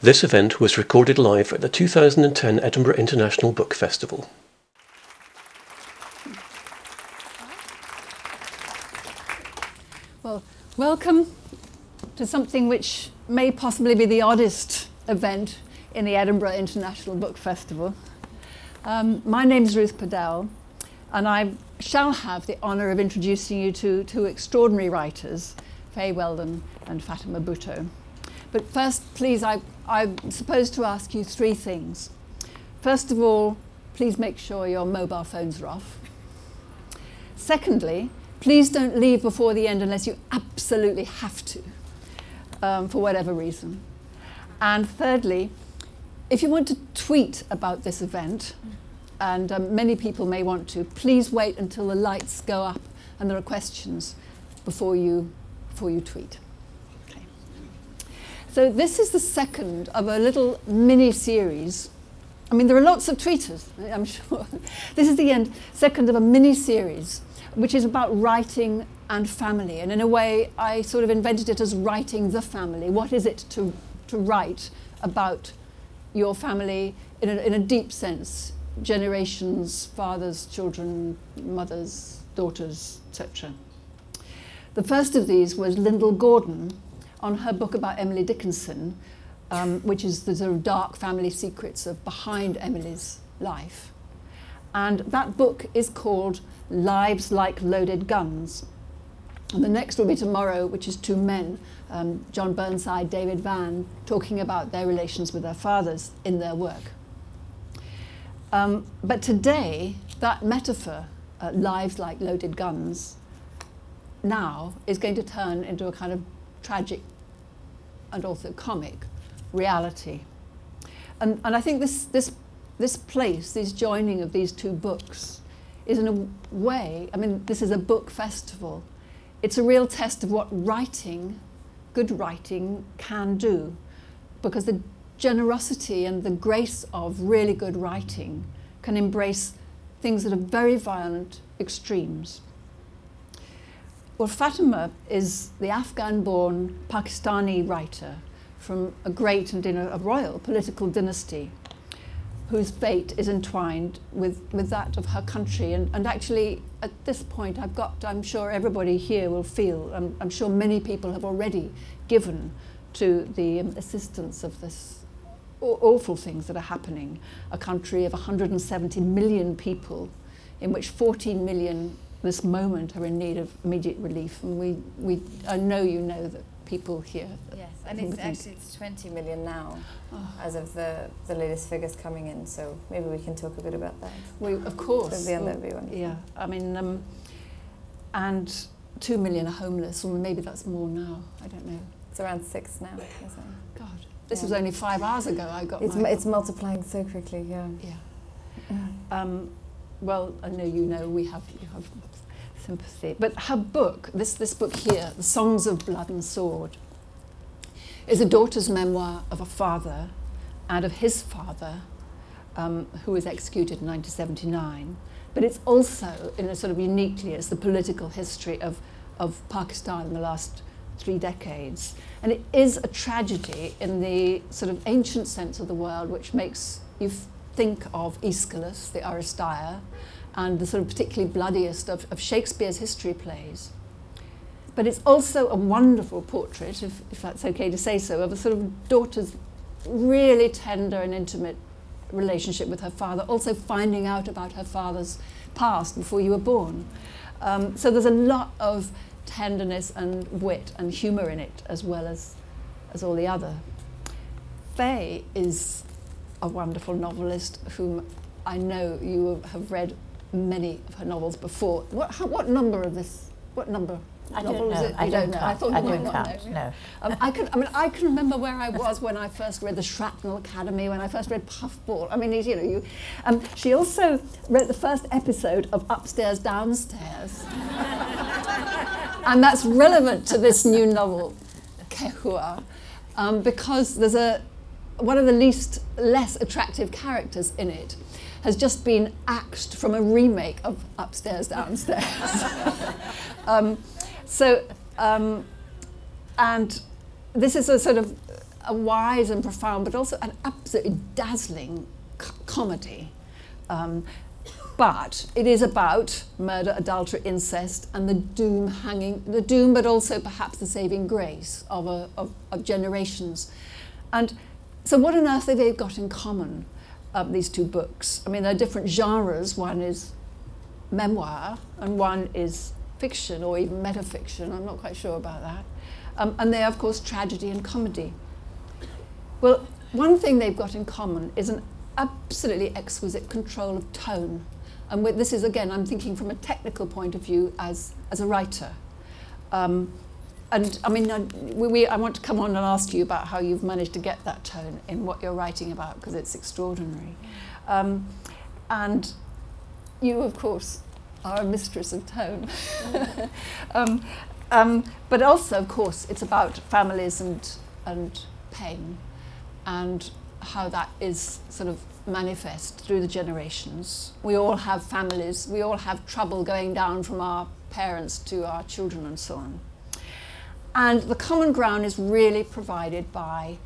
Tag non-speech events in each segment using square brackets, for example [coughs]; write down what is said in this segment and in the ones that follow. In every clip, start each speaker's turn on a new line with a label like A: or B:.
A: This event was recorded live at the 2010 Edinburgh International Book Festival.
B: Well, welcome to something which may possibly be the oddest event in the Edinburgh International Book Festival. Um, my name is Ruth Padel, and I shall have the honour of introducing you to two extraordinary writers, Fay Weldon and Fatima Bhutto. But first, please, I, I'm supposed to ask you three things. First of all, please make sure your mobile phones are off. Secondly, please don't leave before the end unless you absolutely have to, um, for whatever reason. And thirdly, if you want to tweet about this event, and um, many people may want to, please wait until the lights go up and there are questions before you, before you tweet. So this is the second of a little mini series. I mean, there are lots of tweeters, [laughs] I'm sure. this is the end, second of a mini series, which is about writing and family. And in a way, I sort of invented it as writing the family. What is it to, to write about your family in a, in a deep sense? generations, fathers, children, mothers, daughters, etc. The first of these was Lyndall Gordon on her book about Emily Dickinson, um, which is the sort of dark family secrets of behind Emily's life. And that book is called Lives Like Loaded Guns. And the next will be tomorrow, which is two men, um, John Burnside, David Vann, talking about their relations with their fathers in their work. Um, but today, that metaphor, uh, lives like loaded guns, now is going to turn into a kind of tragic and also comic reality. And, and I think this, this, this place, this joining of these two books, is in a way, I mean, this is a book festival. It's a real test of what writing, good writing, can do. Because the generosity and the grace of really good writing can embrace things that are very violent extremes. Well, Fatima is the Afghan-born Pakistani writer from a great and a royal political dynasty whose fate is entwined with, with that of her country. And, and actually, at this point, I've got, I'm sure everybody here will feel, I'm, I'm sure many people have already given to the assistance of this awful things that are happening. A country of 170 million people in which 14 million this moment are in need of immediate relief. And we, we, I know you know that people here.
C: Yes, and it's actually it's 20 million now oh. as of the, the latest figures coming in. So maybe we can talk a bit about that.
B: We, of course.
C: At the end, that'd be wonderful.
B: Yeah, I mean, um, and two million are homeless, or maybe that's more now. I don't know.
C: It's around six now?
B: God. This yeah. was only five hours ago I got
C: it's, it's multiplying so quickly, yeah.
B: Yeah. [laughs] Um, well, I know you know we have, you have sympathy. But her book, this, this book here, The Songs of Blood and Sword, is a daughter's memoir of a father and of his father um, who was executed in 1979. But it's also, in a sort of uniquely, it's the political history of, of Pakistan in the last three decades. And it is a tragedy in the sort of ancient sense of the world, which makes you think of Aeschylus, the Oresteia, and the sort of particularly bloodiest of, of Shakespeare's history plays. But it's also a wonderful portrait, if, if that's okay to say so, of a sort of daughter's really tender and intimate relationship with her father, also finding out about her father's past before you were born. Um, so there's a lot of tenderness and wit and humour in it as well as, as all the other. Fay is a wonderful novelist whom I know you have read many of her novels before. What, how, what number of this, what number
D: I don't know. I don't, know. I thought I don't count. Know. No.
B: Um, I can. I mean, I can remember where I was when I first read the Shrapnel Academy. When I first read Puffball. I mean, you know, you. Um, she also wrote the first episode of Upstairs Downstairs, and that's relevant to this new novel, Kehua, um, because there's a one of the least less attractive characters in it has just been axed from a remake of Upstairs Downstairs. [laughs] um, so, um, and this is a sort of a wise and profound, but also an absolutely dazzling comedy. Um, but it is about murder, adultery, incest, and the doom hanging, the doom, but also perhaps the saving grace of, a, of, of generations. And so, what on earth have they got in common, um, these two books? I mean, they're different genres. One is memoir, and one is fiction or even metafiction. I'm not quite sure about that. Um, and they are, of course, tragedy and comedy. Well, one thing they've got in common is an absolutely exquisite control of tone. And with, this is, again, I'm thinking from a technical point of view as, as a writer. Um, and I mean, I, we, I want to come on and ask you about how you've managed to get that tone in what you're writing about, because it's extraordinary. Um, and you, of course, are a mistress of tone. [laughs] um, um, but also, of course, it's about families and, and pain and how that is sort of manifest through the generations. We all have families, we all have trouble going down from our parents to our children and so on. And the common ground is really provided by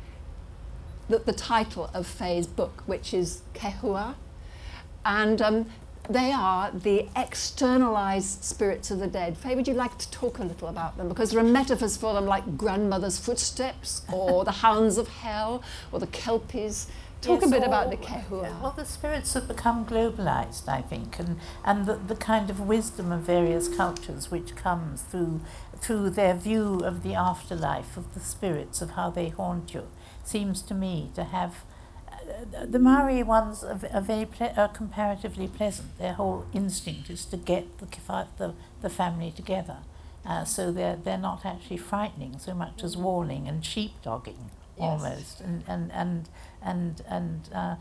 B: the, the title of Fay's book, which is Kehua. And um, they are the externalized spirits of the dead. Fay, would you like to talk a little about them? Because there are metaphors for them like grandmother's footsteps, or the hounds of hell, or the kelpies. Talk yes, a bit about the kehua.
D: Well, the spirits have become globalized, I think, and, and the, the kind of wisdom of various cultures which comes through, through their view of the afterlife, of the spirits, of how they haunt you, seems to me to have the Maori ones are, are very ple- are comparatively pleasant. Their whole instinct is to get the the, the family together, uh, so they're they're not actually frightening so much as warning and sheepdogging yes. almost, and and and and and. Uh,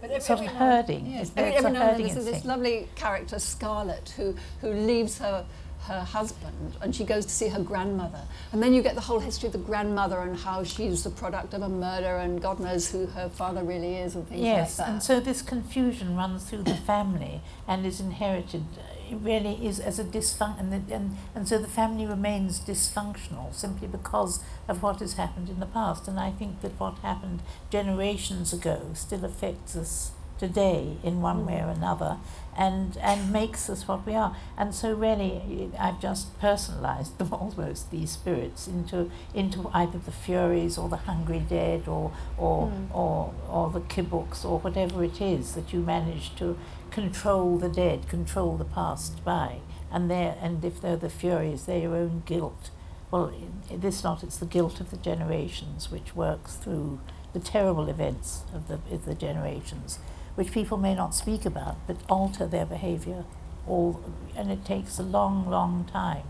D: but sort of herding.
B: Yes. Every, every now and then there's this lovely character, Scarlett, who, who leaves her her husband and she goes to see her grandmother. And then you get the whole history of the grandmother and how she's the product of a murder and God knows who her father really is and things
D: yes,
B: like
D: that. Yes, and so this confusion runs through the family and is inherited it really is as a dysfunction and, and, and so the family remains dysfunctional simply because of what has happened in the past and I think that what happened generations ago still affects us today in one mm. way or another and and makes us what we are. And so really I've just personalized [laughs] them almost, these spirits, into into either the Furies or the Hungry Dead or or mm. or, or the Kibuks or whatever it is that you manage to control the dead, control the past by. And they and if they're the Furies, they're your own guilt. Well, this not, it's the guilt of the generations which works through the terrible events of the, of the generations which people may not speak about, but alter their behavior. All, and it takes a long, long time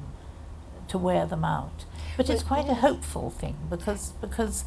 D: to wear them out. But, it's quite a hopeful thing because, because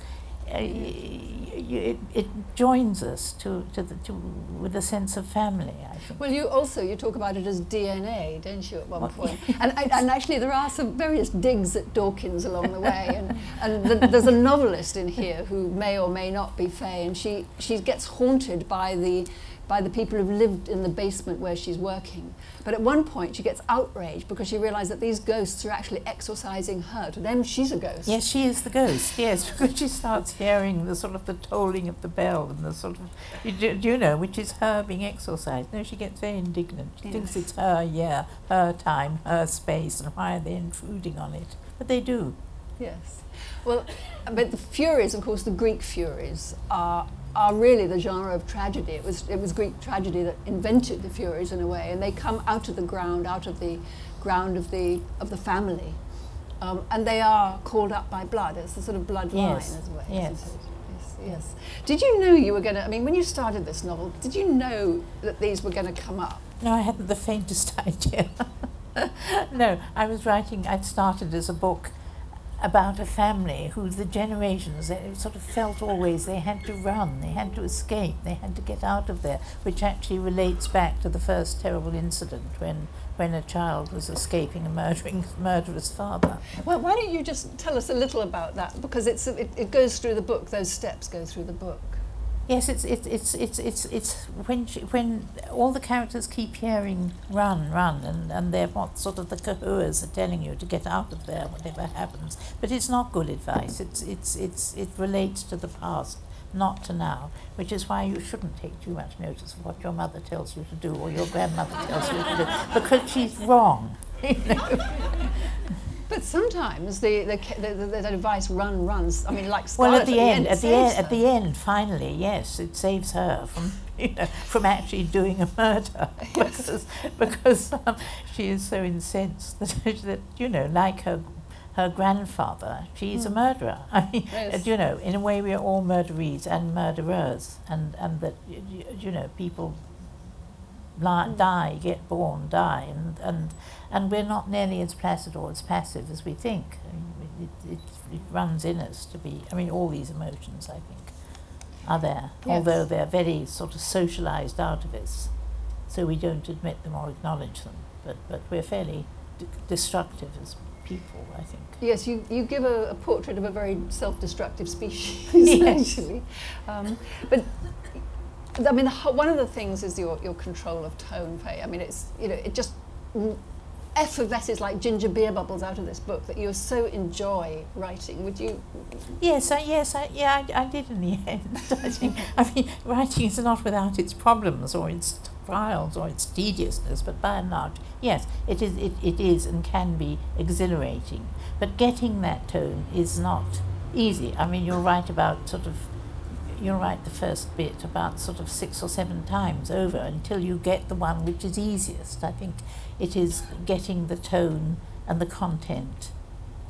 D: Uh, it, it joins us to, to, the, to with a sense of family, I think.
B: Well, you also you talk about it as DNA, don't you, at one point? [laughs] and, and actually, there are some various digs at Dawkins along the way, and, [laughs] and the, there's a novelist in here who may or may not be Fay, and she she gets haunted by the by the people who've lived in the basement where she's working. But at one point, she gets outraged because she realizes that these ghosts are actually exorcising her. To them, she's a ghost.
D: Yes, she is the ghost, yes, [laughs] because she starts hearing the sort of the tolling of the bell and the sort of, you, do you know, which is her being exorcised. No, she gets very indignant. She yes. thinks it's her yeah, her time, her space, and why are they intruding on it? But they do.
B: Yes. Well, but the Furies, of course, the Greek Furies are are really the genre of tragedy. It was, it was Greek tragedy that invented the Furies in a way, and they come out of the ground, out of the ground of the, of the family. Um, and they are called up by blood. It's a sort of bloodline
D: yes.
B: as well.
D: Yes.
B: yes. Yes. Did you know you were going to, I mean, when you started this novel, did you know that these were going to come up?
D: No, I hadn't the faintest [laughs] idea. [laughs] no, I was writing, I'd started as a book about a family who the generations they sort of felt always they had to run, they had to escape, they had to get out of there, which actually relates back to the first terrible incident when when a child was escaping a murdering [laughs] murderous father.
B: Well, why don't you just tell us a little about that because it's it, it goes through the book. Those steps go through the book.
D: Yes, it's it's it's it's it's it's when she, when all the characters keep hearing run, run, and and they're what sort of the kehuas are telling you to get out of there, whatever happens. But it's not good advice. It's it's it's it relates to the past, not to now, which is why you shouldn't take too much notice of what your mother tells you to do or your grandmother tells you to do, because she's wrong. You [laughs] know?
B: But sometimes the, the, the, the, the advice run runs. I mean, like
D: Well,
B: Scarlett
D: at the end, at the end, at the end, finally, yes, it saves her from, [laughs] you know, from actually doing a murder [laughs] because because um, she is so incensed that [laughs] that you know, like her her grandfather, she's a murderer. I mean,
B: Yes.
D: you know, in a way, we are all murderees and murderers, and and that you know, people li- die, get born, die, and and and we're not nearly as placid or as passive as we think. I mean, it, it, it runs in us to be. I mean, all these emotions, I think, are there, although they're very sort of socialized out of us, so we don't admit them or acknowledge them. But but we're fairly d- destructive as people, I think.
B: Yes, you, you give a, a portrait of a very self-destructive species, [laughs]
D: Yes.
B: actually. Um, but I mean, the, one of the things is your, your control of tone, Fay. I mean, it's you know, it just effervesces like ginger beer bubbles out of this book that you so enjoy writing. Would you?
D: Yes, I, yes, I, yeah, I, I did in the [laughs] end. I think. I mean, writing is not without its problems or its trials or its tediousness, but by and large, yes, it is. It, it is and can be exhilarating. But getting that tone is not easy. I mean, you're right about sort of. You're right. The first bit about sort of six or seven times over until you get the one which is easiest. I think it is getting the tone and the content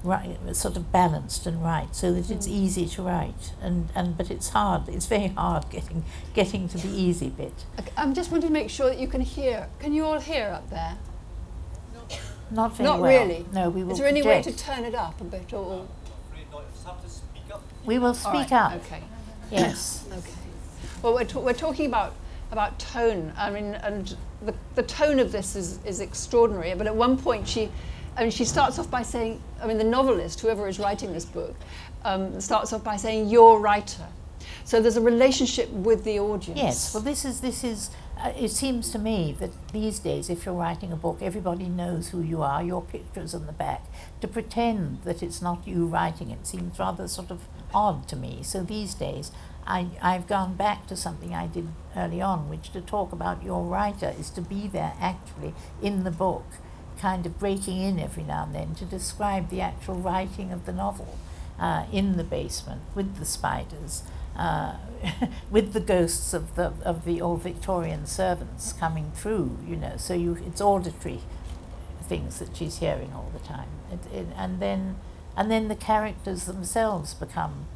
D: right, sort of balanced and right, so that it's hmm. easy to write. And, and but it's hard. It's very hard getting getting to the easy bit.
B: Okay, I'm just wanting to make sure that you can hear. Can you all hear up there?
D: Not very
B: Not
D: well.
B: really.
D: No, we will.
B: Is there any way to turn it up a bit, or?
D: we will speak
B: right,
D: up.
B: Okay.
D: Yes.
B: Okay. Well, we're, we're talking about about tone. I mean, and the, the tone of this is, is extraordinary. But at one point, she, I mean, she starts off by saying, I mean, the novelist, whoever is writing this book, um, starts off by saying, "You're writer." So there's a relationship with the audience.
D: Yes. Well, this is this is. Uh, it seems to me that these days, if you're writing a book, everybody knows who you are. Your picture's on the back. To pretend that it's not you writing it seems rather sort of odd to me. So these days, I, I've gone back to something I did early on, which to talk about your writer is to be there actually in the book, kind of breaking in every now and then to describe the actual writing of the novel uh, in the basement with the spiders, uh, [laughs] with the ghosts of the of the old Victorian servants coming through. You know, so you it's auditory things that she's hearing all the time, it, it, and then and then the characters themselves become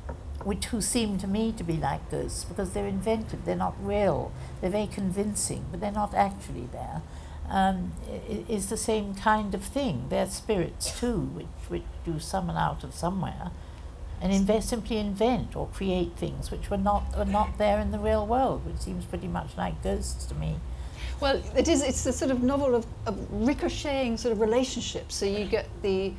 D: which who seem to me to be like ghosts because they're invented, they're not real, they're very convincing, but they're not actually there. Um, the same kind of thing. They're spirits too, which, which you summon out of somewhere, and invest, simply invent or create things which were not are not there in the real world, which seems pretty much like ghosts to me.
B: Well, it is. It's a sort of novel of, of ricocheting sort of relationships. So you get the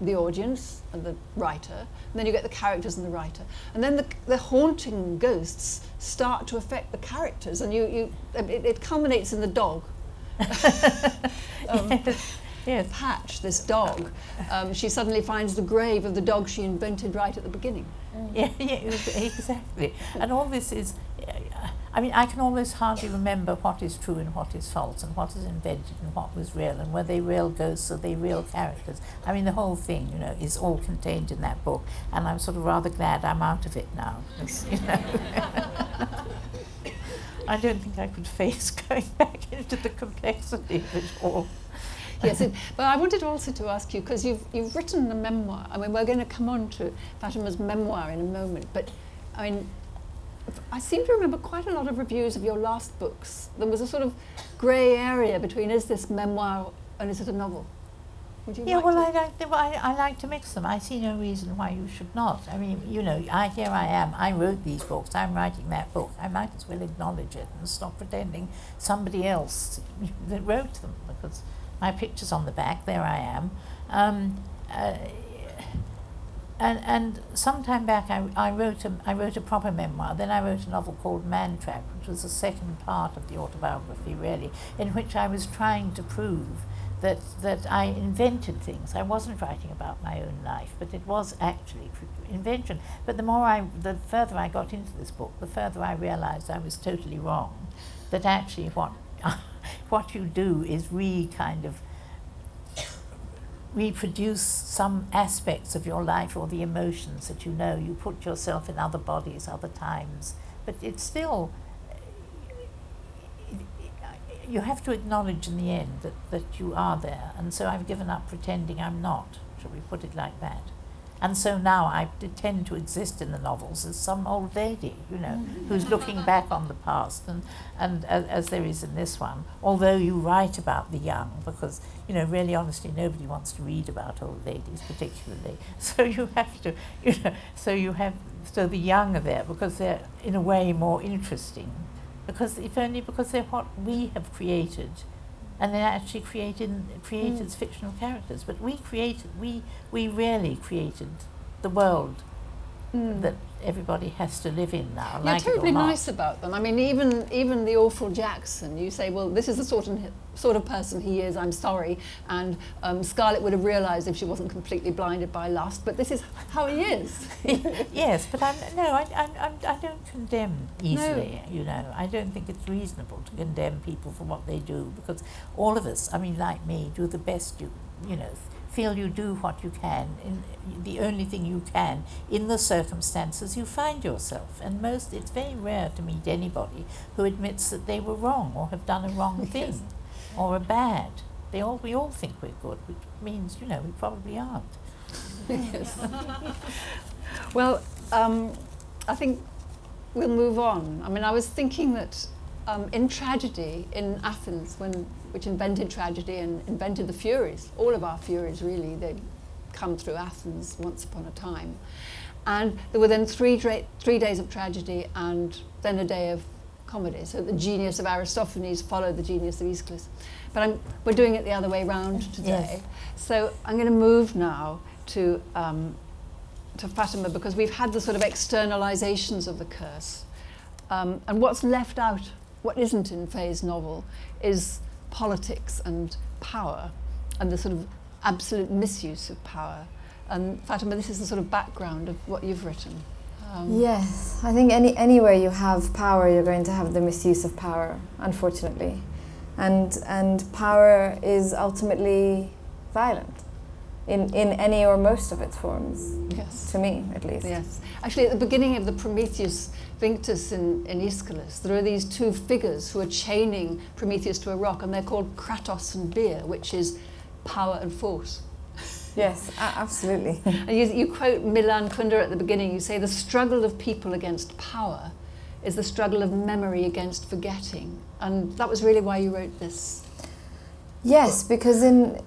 B: the audience and the writer, and then you get the characters and the writer, and then the, the haunting ghosts start to affect the characters, and you you it, it culminates in the dog. [laughs] um,
D: yes, yes.
B: Patch, this dog, um, she suddenly finds the grave of the dog she invented right at the beginning.
D: Yeah, [laughs] yeah, exactly. And all this is, I mean, I can almost hardly remember what is true and what is false, and what is invented and what was real, and were they real ghosts or they real characters. I mean, the whole thing, you know, is all contained in that book, and I'm sort of rather glad I'm out of it now. [laughs] you know. [laughs] I don't think I could face [laughs] going back into the complexity of it all.
B: yes, it, but I wanted also to ask you because you've you've written a memoir. I mean, we're going to come on to Fatima's memoir in a moment, but I mean, I seem to remember quite a lot of reviews of your last books. There was a sort of grey area between is this memoir and is it a novel? Would you
D: Yeah,
B: like
D: well,
B: to?
D: I like to, I, I like to mix them. I see no reason why you should not. I mean, you know, I here I am. I wrote these books. I'm writing that book. I might as well acknowledge it and stop pretending somebody else [laughs] that wrote them because my picture's on the back. There I am. Um, uh, and, and some time back I, I, wrote a, I wrote a proper memoir. Then I wrote a novel called Man Trap, which was the second part of the autobiography, really, in which I was trying to prove that, that I invented things. I wasn't writing about my own life, but it was actually invention. But the more I, the further I got into this book, the further I realized I was totally wrong. That actually what, [laughs] what you do is re kind of reproduce some aspects of your life or the emotions that you know. You put yourself in other bodies, other times, but it's still. You have to acknowledge in the end that, that you are there, and so I've given up pretending I'm not. Shall we put it like that? And so now I tend to exist in the novels as some old lady, you know, mm-hmm. who's looking back on the past, and, and as, as, there is in this one. Although you write about the young, because, you know, really honestly, nobody wants to read about old ladies particularly. [laughs] So you have to, you know, so you have, so the young are there because they're in a way more interesting. Because if only because they're what we have created and they actually created created mm. fictional characters. But we created we we really created the world mm. that everybody has to live in now.
B: You're
D: like
B: terribly nice about them. I mean, even even the awful Jackson. You say, well, this is the sort of sort of person he is. I'm sorry. And um, Scarlett would have realised if she wasn't completely blinded by lust. But this is how he is. [laughs]
D: yes, but I'm, no, I, I, I don't condemn easily. No. You know, I don't think it's reasonable to condemn people for what they do because all of us, I mean, like me, do the best you you know feel you do what you can, in the only thing you can, in the circumstances you find yourself. And most, it's very rare to meet anybody who admits that they were wrong or have done a wrong [laughs] thing yes. or a bad. They all, we all think we're good, which means, you know, we probably aren't.
B: yes. [laughs] well, um, I think we'll move on. I mean, I was thinking that um, in tragedy in Athens, when which invented tragedy and invented the Furies. All of our Furies, really, they come through Athens once upon a time. And there were then three, three days of tragedy and then a day of comedy. So the genius of Aristophanes followed the genius of Aeschylus. But I'm, we're doing it the other way around today. Yes. So I'm going to move now to, um, to Fatima because we've had the sort of externalizations of the curse. Um, and what's left out, what isn't in Fay's novel, is politics and power and the sort of absolute misuse of power. And Fatima, this is the sort of background of what you've written.
C: Um, yes, I think any anywhere you have power, you're going to have the misuse of power, unfortunately, and and power is ultimately violent, in in any or most of its forms.
B: Yes,
C: to me at least.
B: Yes, actually, at the beginning of the Prometheus Vinctus in, in Aeschylus, there are these two figures who are chaining Prometheus to a rock, and they're called Kratos and Bia, which is power and force.
C: Yes, absolutely. [laughs]
B: and you, you quote Milan Kundera at the beginning, you say, the struggle of people against power is the struggle of memory against forgetting. And that was really why you wrote this.
C: Yes, because in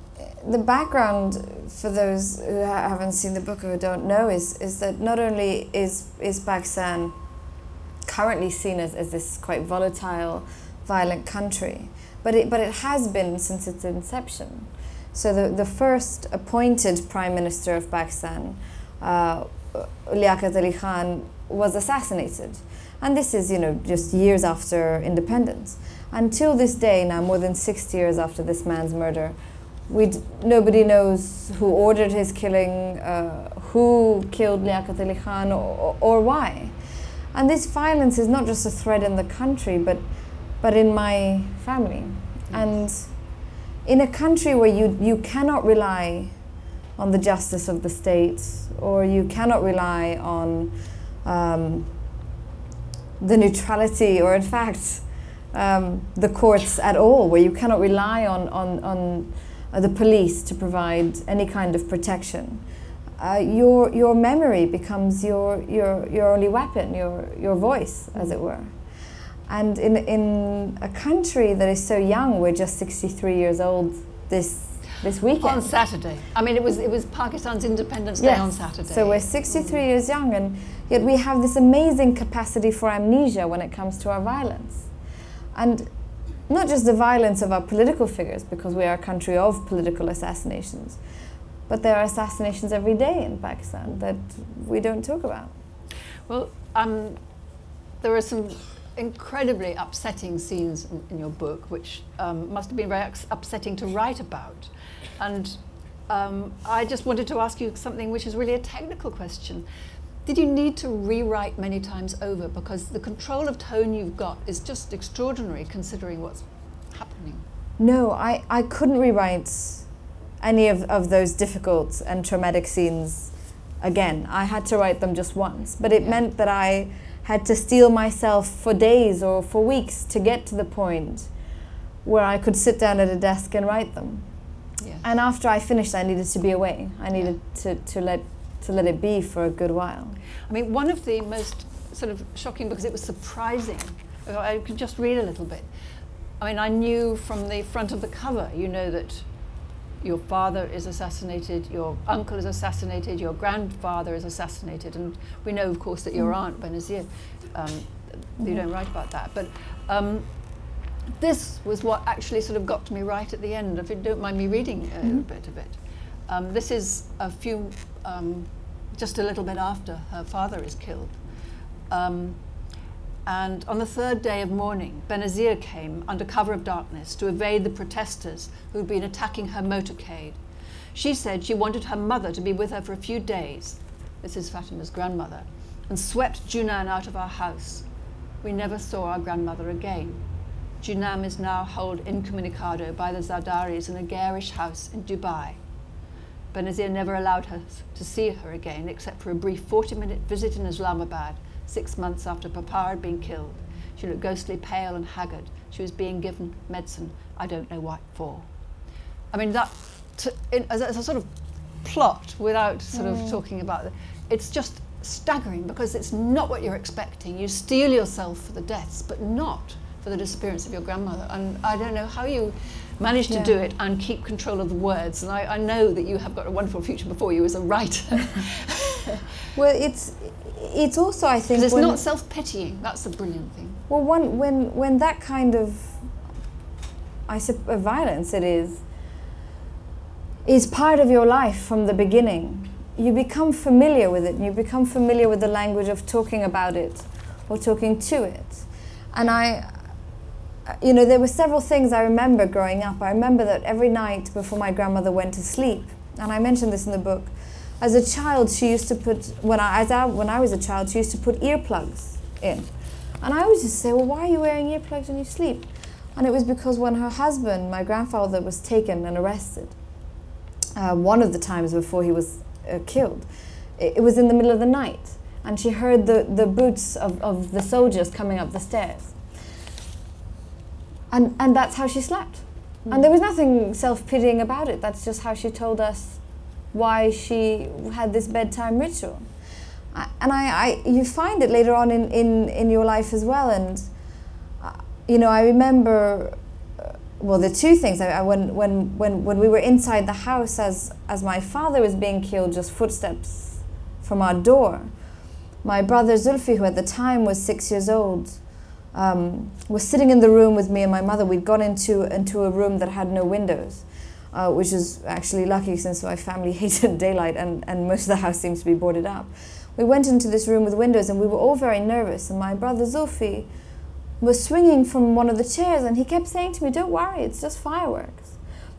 C: the background for those who haven't seen the book or don't know is, is that not only is, is Pakistan currently seen as, as this quite volatile, violent country. But it, but it has been since its inception. So the, the first appointed prime minister of Pakistan, uh, Liaquat Ali Khan, was assassinated. And this is, you know, just years after independence. Until this day, now more than 60 years after this man's murder, we nobody knows who ordered his killing, uh, who killed Liaquat Ali Khan, or, or why. And this violence is not just a threat in the country, but, but in my family. And in a country where you, you cannot rely on the justice of the state, or you cannot rely on um, the neutrality, or in fact, um, the courts at all, where you cannot rely on, on, on uh, the police to provide any kind of protection uh, your your memory becomes your your your only weapon, your your voice, as it were. And in in a country that is so young, we're just 63 years old this this weekend.
B: On Saturday. I mean, it was it was Pakistan's Independence Day on Saturday.
C: So we're 63 years young, and yet we have this amazing capacity for amnesia when it comes to our violence, and not just the violence of our political figures, because we are a country of political assassinations, but there are assassinations every day in Pakistan that we don't talk about.
B: Well, um, there are some incredibly upsetting scenes in, in your book, which um, must have been very upsetting to write about. And um, I just wanted to ask you something which is really a technical question. Did you need to rewrite many times over? Because the control of tone you've got is just extraordinary considering what's happening.
C: No, I, I couldn't rewrite any of, of those difficult and traumatic scenes again. I had to write them just once. But it
B: Yeah.
C: meant that I had to steel myself for days or for weeks to get to the point where I could sit down at a desk and write them.
B: Yeah.
C: And after I finished, I needed to be away. I needed to, to, let, to let it be for a good while.
B: I mean, one of the most sort of shocking because it was surprising. I could just read a little bit. I mean, I knew from the front of the cover, you know, that your father is assassinated, your uncle is assassinated, your grandfather is assassinated, and we know, of course, that your aunt Benazir. Um, You don't write about that, but um, this was what actually sort of got to me right at the end. If you don't mind me reading a
C: Mhm.
B: bit of it, um, this is a few, um, just a little bit after her father is killed. Um, and on the third day of mourning, Benazir came under cover of darkness to evade the protesters who'd been attacking her motorcade. She said she wanted her mother to be with her for a few days. This is Fatima's grandmother, and swept Junan out of our house. We never saw our grandmother again. Junam is now held incommunicado by the Zardaris in a garish house in Dubai. Benazir never allowed her to see her again except for a brief 40 minute visit in Islamabad six months after Papa had been killed. She looked ghostly pale and haggard. She was being given medicine, I don't know what for. I mean, that, to, in, as, a, as a sort of plot without sort of hmm. talking about it, it's just staggering because it's not what you're expecting. You steel yourself for the deaths, but not for the disappearance of your grandmother. And I don't know how you managed to do it and keep control of the words. And I, I know that you have got a wonderful future before you as a writer. [laughs] [laughs]
C: Well, it's, it's also, I think,
B: it's not self-pitying. That's the brilliant thing.
C: Well, one, when, when that kind of I sup- uh, violence it is, is part of your life from the beginning, you become familiar with it. You become familiar with the language of talking about it or talking to it. And I, you know, there were several things I remember growing up. I remember that every night before my grandmother went to sleep, and I mentioned this in the book, as a child, she used to put, when I, as I, when I was a child, she used to put earplugs in. And I always just say, well, why are you wearing earplugs when you sleep? And it was because when her husband, my grandfather, was taken and arrested, uh, one of the times before he was uh, killed, it, it was in the middle of the night. And she heard the, the boots of, of the soldiers coming up the stairs. And, and that's how she slept. And there was nothing self pitying about it. That's just how she told us why she had this bedtime ritual. And I, I, you find it later on in, in, in your life as well. And, uh, you know, I remember, uh, well, the two things. I, I, when, when, when, when we were inside the house as, as my father was being killed, just footsteps from our door, my brother Zulfi, who at the time was six years old, um, was sitting in the room with me and my mother. We'd gone into, into a room that had no windows. Uh, which is actually lucky since my family [laughs] hated daylight and, and most of the house seems to be boarded up. We went into this room with windows and we were all very nervous. And my brother Zulfi was swinging from one of the chairs and he kept saying to me, Don't worry, it's just fireworks.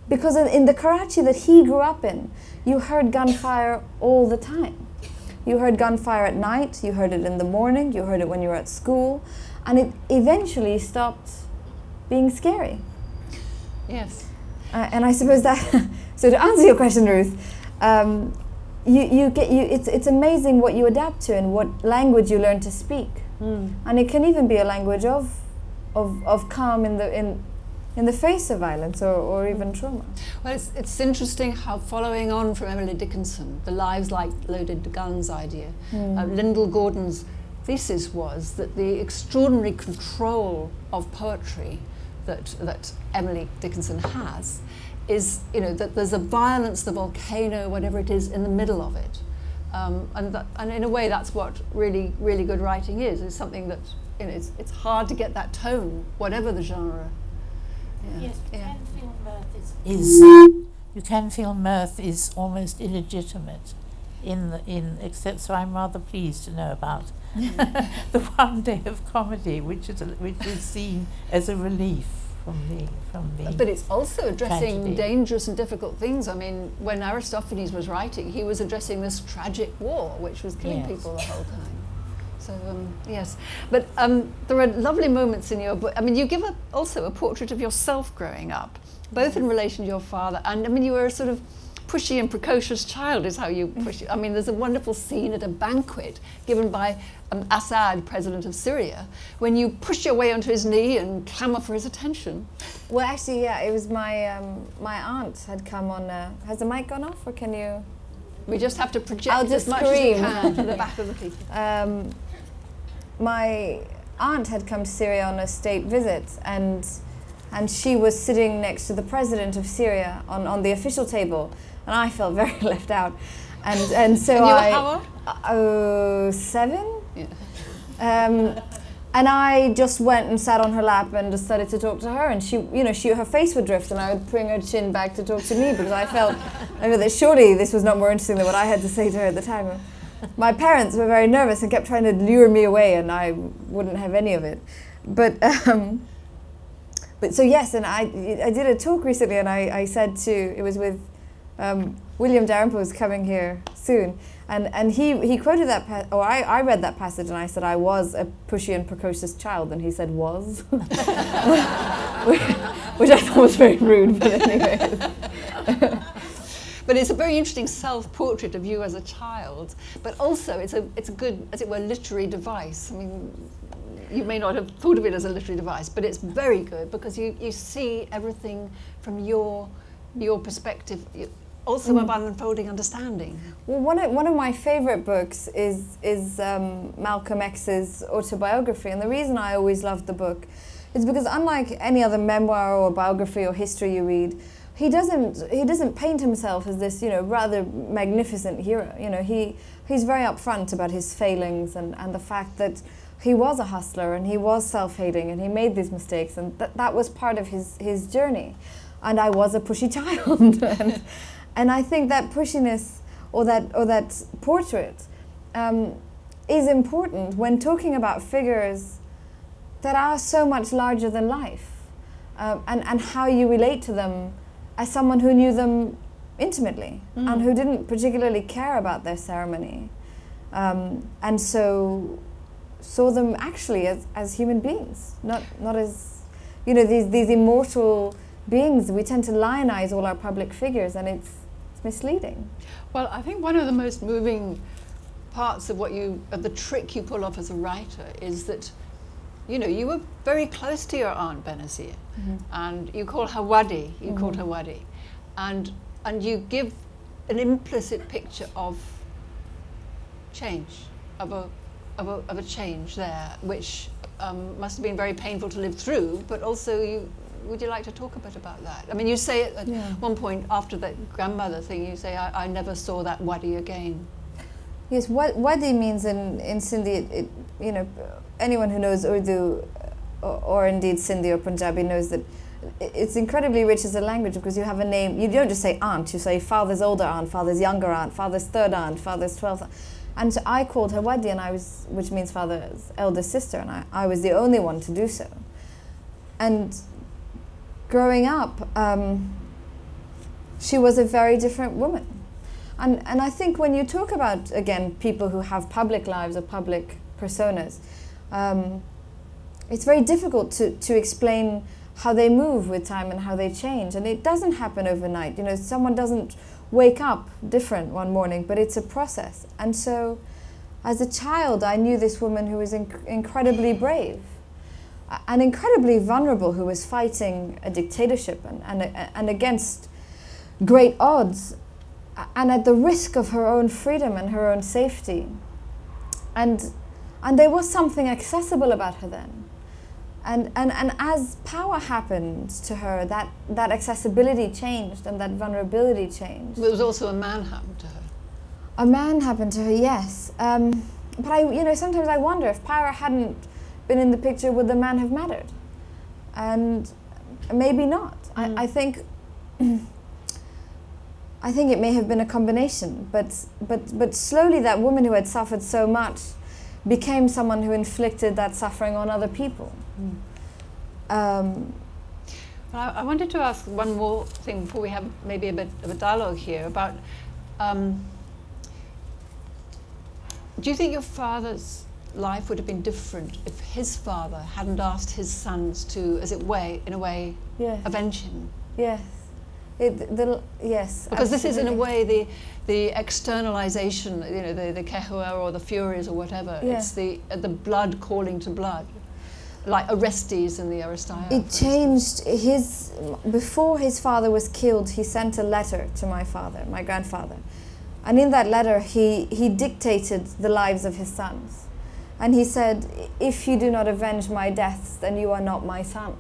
C: Because in, in the Karachi that he grew up in, you heard gunfire all the time. You heard gunfire at night, you heard it in the morning, you heard it when you were at school, and it eventually stopped being scary.
B: Yes.
C: Uh, and I suppose that, [laughs] so to answer your question, Ruth, um, you, you get you. It's it's amazing what you adapt to and what language you learn to speak, and it can even be a language of, of, of calm in the in, in the face of violence or, or even trauma.
B: Well, it's, it's interesting how following on from Emily Dickinson, the lives like loaded guns idea, uh, Lyndall Gordon's thesis was that the extraordinary control of poetry that, that Emily Dickinson has is, you know, that there's a violence, the volcano, whatever it is, in the middle of it. Um, and, that, and in a way, that's what really, really good writing is, is something that, you know, it's, it's hard to get that tone, whatever the genre. Yeah.
D: Yes,
B: yeah.
D: Canfield Mirth is, is you can feel mirth is almost illegitimate in the, in except so I'm rather pleased to know about [laughs] the one day of comedy which is a, which is seen as a relief from the from the
B: But it's also addressing
D: tragedy.
B: dangerous and difficult things. I mean, when Aristophanes was writing, he was addressing this tragic war, which was killing
D: Yes.
B: people the whole time. So um, yes, but um, there are lovely moments in your book. I mean, you give a, also a portrait of yourself growing up, both in relation to your father, and I mean, you were a sort of pushy and precocious child, is how you push. it. I mean, there's a wonderful scene at a banquet given by um, Assad, president of Syria, when you push your way onto his knee and clamour for his attention.
C: Well, actually, yeah, it was my um, my aunt had come on. Uh, has the mic gone off, or can you?
B: We just have to project
C: I'll
B: as
C: just
B: much as we
C: scream.
B: can to the [laughs] back of the people.
C: Um, my aunt had come to Syria on a state visit, and and she was sitting next to the president of Syria on, on the official table, and I felt very [laughs] left out, and and so
B: And
C: I
B: how old?
C: oh seven.
B: Yeah.
C: Um, and I just went and sat on her lap and decided to talk to her. And she, you know, she her face would drift, and I would bring her chin back to talk to me because I felt I felt that surely this was not more interesting than what I had to say to her at the time. My parents were very nervous and kept trying to lure me away, and I wouldn't have any of it. But um, but so yes, and I I did a talk recently, and I, I said to it was with um, William Dalrymple is coming here soon, and and he he quoted that pa- or I, I read that passage, and I said I was a pushy and precocious child, and he said was, [laughs] which I thought was very rude, but anyway. [laughs]
B: But it's a very interesting self-portrait of you as a child. But also, it's a it's a good, as it were, literary device. I mean, you may not have thought of it as a literary device, but it's very good because you, you see everything from your your perspective. You, also about unfolding understanding.
C: Well, one of, one of my favorite books is is um, Malcolm X's autobiography, and the reason I always loved the book is because unlike any other memoir or biography or history you read, he doesn't he doesn't paint himself as this you know rather magnificent hero. You know he he's very upfront about his failings and, and the fact that he was a hustler and he was self-hating and he made these mistakes and that that was part of his his journey. And I was a pushy [laughs] child, and, and I think that pushiness or that or that portrait um, is important when talking about figures that are so much larger than life, um, and and how you relate to them as someone who knew them intimately and who didn't particularly care about their ceremony, um, and so saw them actually as, as human beings, not not as you know these these immortal beings. We tend to lionize all our public figures, and it's it's misleading.
B: Well, I think one of the most moving parts of what you, of the trick you pull off as a writer is that, you know, you were very close to your aunt Benazir, and you call her Wadi. You called her Wadi, and and you give an implicit picture of change, of a of a, of a change there, which um, must have been very painful to live through. But also, you, would you like to talk a bit about that? I mean, you say at
C: Yeah.
B: one point after that grandmother thing, you say, "I, I never saw that Wadi again."
C: Yes, wadi means in, in Sindhi, it, it, you know, anyone who knows Urdu uh, or, or indeed Sindhi or Punjabi knows that it's incredibly rich as a language because you have a name, you don't just say aunt, you say father's older aunt, father's younger aunt, father's third aunt, father's twelfth aunt. And so I called her Wadi, and I was, which means father's elder sister, and I, I was the only one to do so. And growing up, um, she was a very different woman. And, and I think when you talk about, again, people who have public lives or public personas, um, it's very difficult to, to explain how they move with time and how they change. And it doesn't happen overnight. You know, someone doesn't wake up different one morning, but it's a process. And so as a child, I knew this woman who was inc- incredibly brave and incredibly vulnerable, who was fighting a dictatorship and, and, and against great odds and at the risk of her own freedom and her own safety. And, and there was something accessible about her then. And, and, and as power happened to her, that, that accessibility changed and that vulnerability changed.
B: There was also a man happened to her.
C: A man happened to her, yes. Um, but I, you know, sometimes I wonder if power hadn't been in the picture, would the man have mattered? And maybe not. I, I think [clears throat] I think it may have been a combination, but but but slowly that woman who had suffered so much became someone who inflicted that suffering on other people. Um,
B: Well, I, I wanted to ask one more thing before we have maybe a bit of a dialogue here about. Um, do you think your father's life would have been different if his father hadn't asked his sons to, as it way, in a way,
C: yeah.
B: avenge him?
C: Yes. It, the, yes.
B: Because this is, in a way, the the externalization, you know, the the kehua or the furies or whatever.
C: Yeah.
B: It's the uh, the blood calling to blood, like Orestes in the Oresteia.
C: It changed his. Before his father was killed, he sent a letter to my father, my grandfather. And in that letter, he, he dictated the lives of his sons. And he said, If you do not avenge my deaths, then you are not my sons.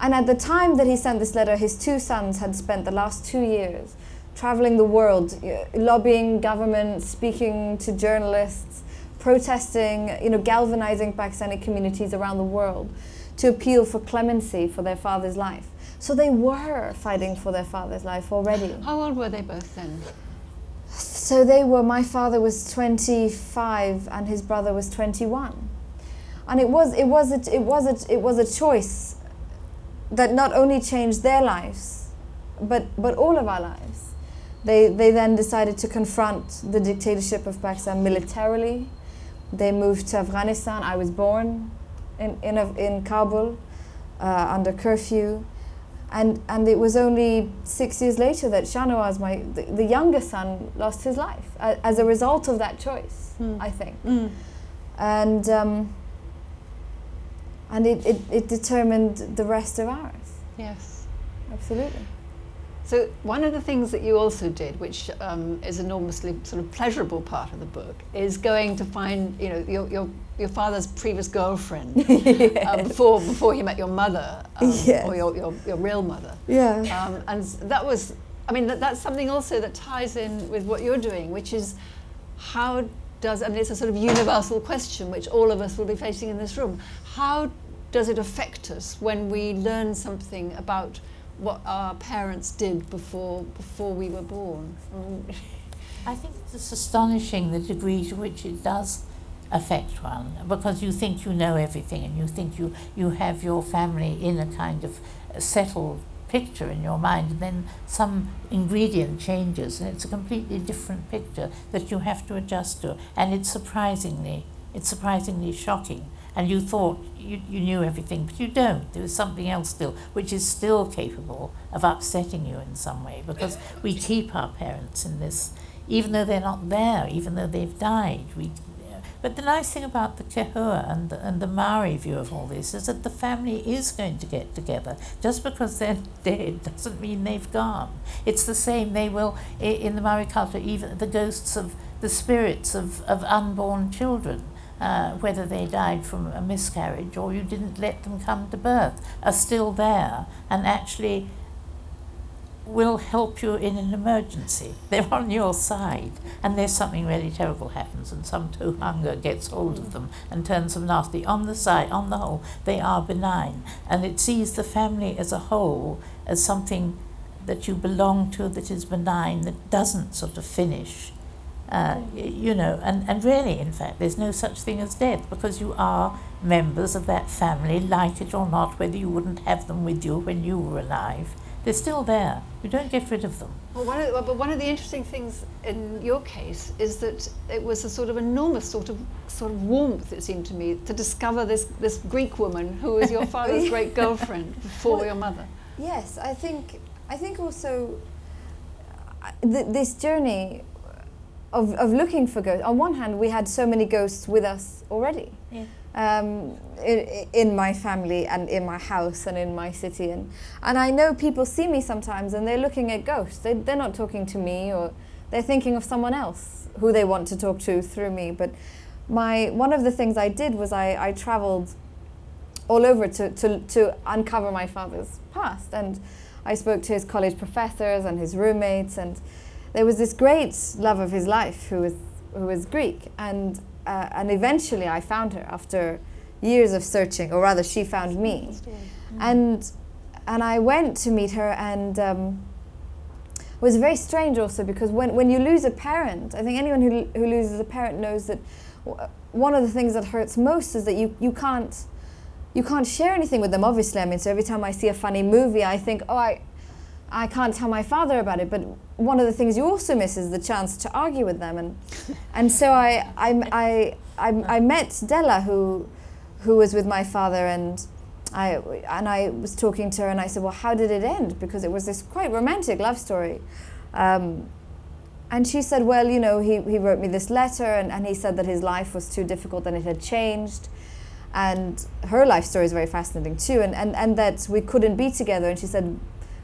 C: And at the time that he sent this letter, his two sons had spent the last two years traveling the world, lobbying government, speaking to journalists, protesting, you know, galvanizing Pakistani communities around the world to appeal for clemency for their father's life. So they were fighting for their father's life already.
B: How old were they both then?
C: So they were, my father was 25 and his brother was 21. And it was, it was, a, it was, a, it was a choice that not only changed their lives, but, but all of our lives. They, they then decided to confront the dictatorship of Pakistan militarily. They moved to Afghanistan. I was born in, in, in Kabul uh, under curfew. And, and it was only six years later that Shahnawaz, my, the, the younger son, lost his life a, as a result of that choice,
B: Mm.
C: I think.
B: Mm.
C: And, um, and it, it, it determined the rest of ours.
B: Yes.
C: Absolutely.
B: So one of the things that you also did, which um, is enormously sort of pleasurable part of the book, is going to find you know your your, your father's previous girlfriend [laughs] um, before before he met your mother um,
C: Yes.
B: or your, your, your real mother,
C: Yeah.
B: um, and that was I mean that, that's something also that ties in with what you're doing, which is how does I mean it's a sort of universal question which all of us will be facing in this room. How does it affect us when we learn something about what our parents did before before we were born?
D: I think it's astonishing the degree to which it does affect one because you think you know everything and you think you, you have your family in a kind of settled picture in your mind and then some ingredient changes and it's a completely different picture that you have to adjust to and it's surprisingly it's surprisingly shocking and you thought you, you knew everything but you don't there is something else still which is still capable of upsetting you in some way because we keep our parents in this even though they're not there even though they've died we but the nice thing about the Kehua and the, and the Maori view of all this is that the family is going to get together. Just because they're [laughs] dead doesn't mean they've gone. It's the same, they will, in the Maori culture, even the ghosts of the spirits of, of unborn children, uh, whether they died from a miscarriage or you didn't let them come to birth, are still there and actually will help you in an emergency. [laughs] They're on your side, and there's something really terrible happens, and some tohunga gets hold of them and turns them nasty. On the side, on the whole, they are benign, and it sees the family as a whole as something that you belong to that is benign, that doesn't sort of finish. Uh, you know, and, and really, in fact, there's no such thing as death because you are members of that family, like it or not, whether you wouldn't have them with you when you were alive. They're still there. You don't get rid of them.
B: Well, one of, but one of the interesting things in your case is that it was a sort of enormous sort of sort of warmth, it seemed to me, to discover this, this Greek woman who was your [laughs] father's great girlfriend before your mother.
C: Yes, I think I think also uh, th- this journey of, of looking for ghosts. On one hand, we had so many ghosts with us already.
D: Yeah.
C: Um, in, in my family and in my house and in my city and and I know people see me sometimes and they're looking at ghosts. They, they're not talking to me or they're thinking of someone else who they want to talk to through me. But my one of the things I did was I, I traveled all over to, to, to uncover my father's past. And I spoke to his college professors and his roommates, and there was this great love of his life who was, who was Greek. And, uh, and eventually I found her after years of searching, or rather, she found me. And, and I went to meet her, and um, was very strange also because when, when you lose a parent, I think anyone who, who loses a parent knows that w- one of the things that hurts most is that you, you can't you can't share anything with them obviously i mean so every time i see a funny movie i think oh i i can't tell my father about it but one of the things you also miss is the chance to argue with them and and so i i i i, I met della who who was with my father and I and I was talking to her and I said, well, how did it end? Because it was this quite romantic love story. Um, and she said, well, you know, he, he wrote me this letter and, and he said that his life was too difficult and it had changed. And her life story is very fascinating too. And, and, and that we couldn't be together. And she said,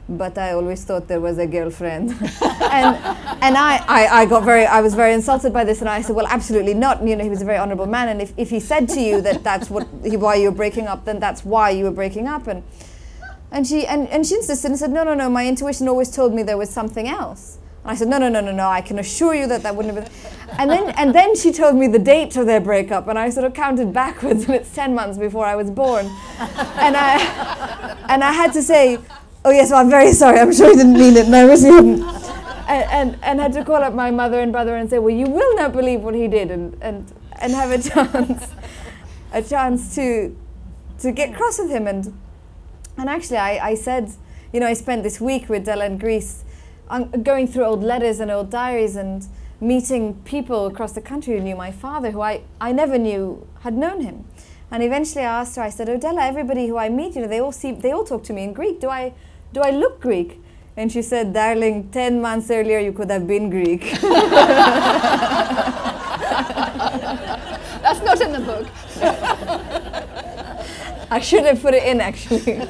C: but I always thought there was a girlfriend. [laughs] and and I, I, I got very, I was very insulted by this. And I said, well, absolutely not. You know, he was a very honorable man. And if, if he said to you that that's what, he, why you were breaking up, then that's why you were breaking up. And, and she, and, and she insisted and said, no, no, no, my intuition always told me there was something else. And I said, no, no, no, no, no, I can assure you that that wouldn't have been. [laughs] And then, and then she told me the date of their breakup, and I sort of counted backwards, [laughs] and it's 10 months before I was born. And I, and I had to say, oh, yes, well, I'm very sorry, I'm sure he didn't mean it, and I hadn't. And, and, and had to call up my mother and brother and say, well, you will not believe what he did, and, and, and have a chance, a chance to, to get cross with him. And, and actually, I, I said, you know, I spent this week with Della in Greece on going through old letters and old diaries and meeting people across the country who knew my father, who I, I never knew had known him. And eventually I asked her, I said, oh, Odella, everybody who I meet, you know, they all see they all talk to me in Greek. Do I do I look Greek? And she said, Darling, ten months earlier you could have been Greek. [laughs]
B: That's not in the book.
C: I should have put it in actually.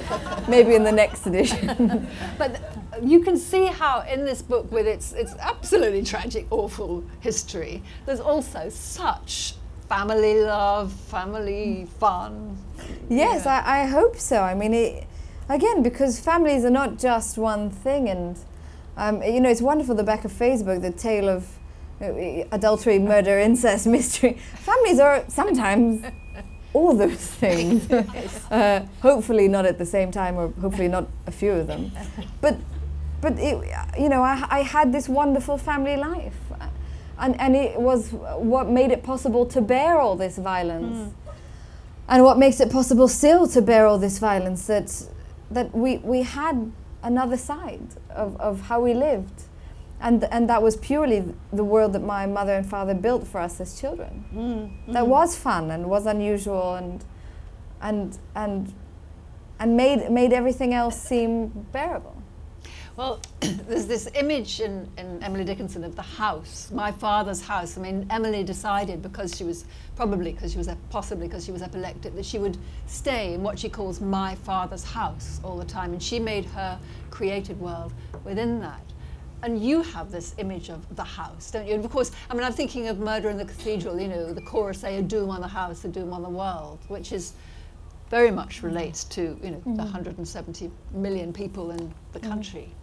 C: Maybe in the next edition.
B: But you can see how in this book, with its its absolutely tragic, awful history, there's also such family love, family fun.
C: Yes,
B: Yeah.
C: I, I hope so. I mean, it, again, because families are not just one thing, and um, you know, it's wonderful the back of Fay's book, the tale of uh, adultery, murder, incest, [laughs] mystery. Families are sometimes all those things. [laughs] uh, hopefully not at the same time, or hopefully not a few of them. But, but it, you know, I, I had this wonderful family life, and and it was what made it possible to bear all this violence and what makes it possible still to bear all this violence that that we we had another side of, of how we lived. And and that was purely the world that my mother and father built for us as children.
B: Mm.
C: that was fun and was unusual and and and and made made everything else seem bearable
B: Well, [coughs] there's this image in, in Emily Dickinson of the house, my father's house. I mean, Emily decided because she was probably because she was possibly because she was epileptic that she would stay in what she calls my father's house all the time, and she made her created world within that. And you have this image of the house, don't you? And of course, I mean, I'm thinking of Murder in the Cathedral. You know, the chorus say, "A doom on the house, a doom on the world," which is very much relates to you know the mm-hmm. 170 million people in the mm. country.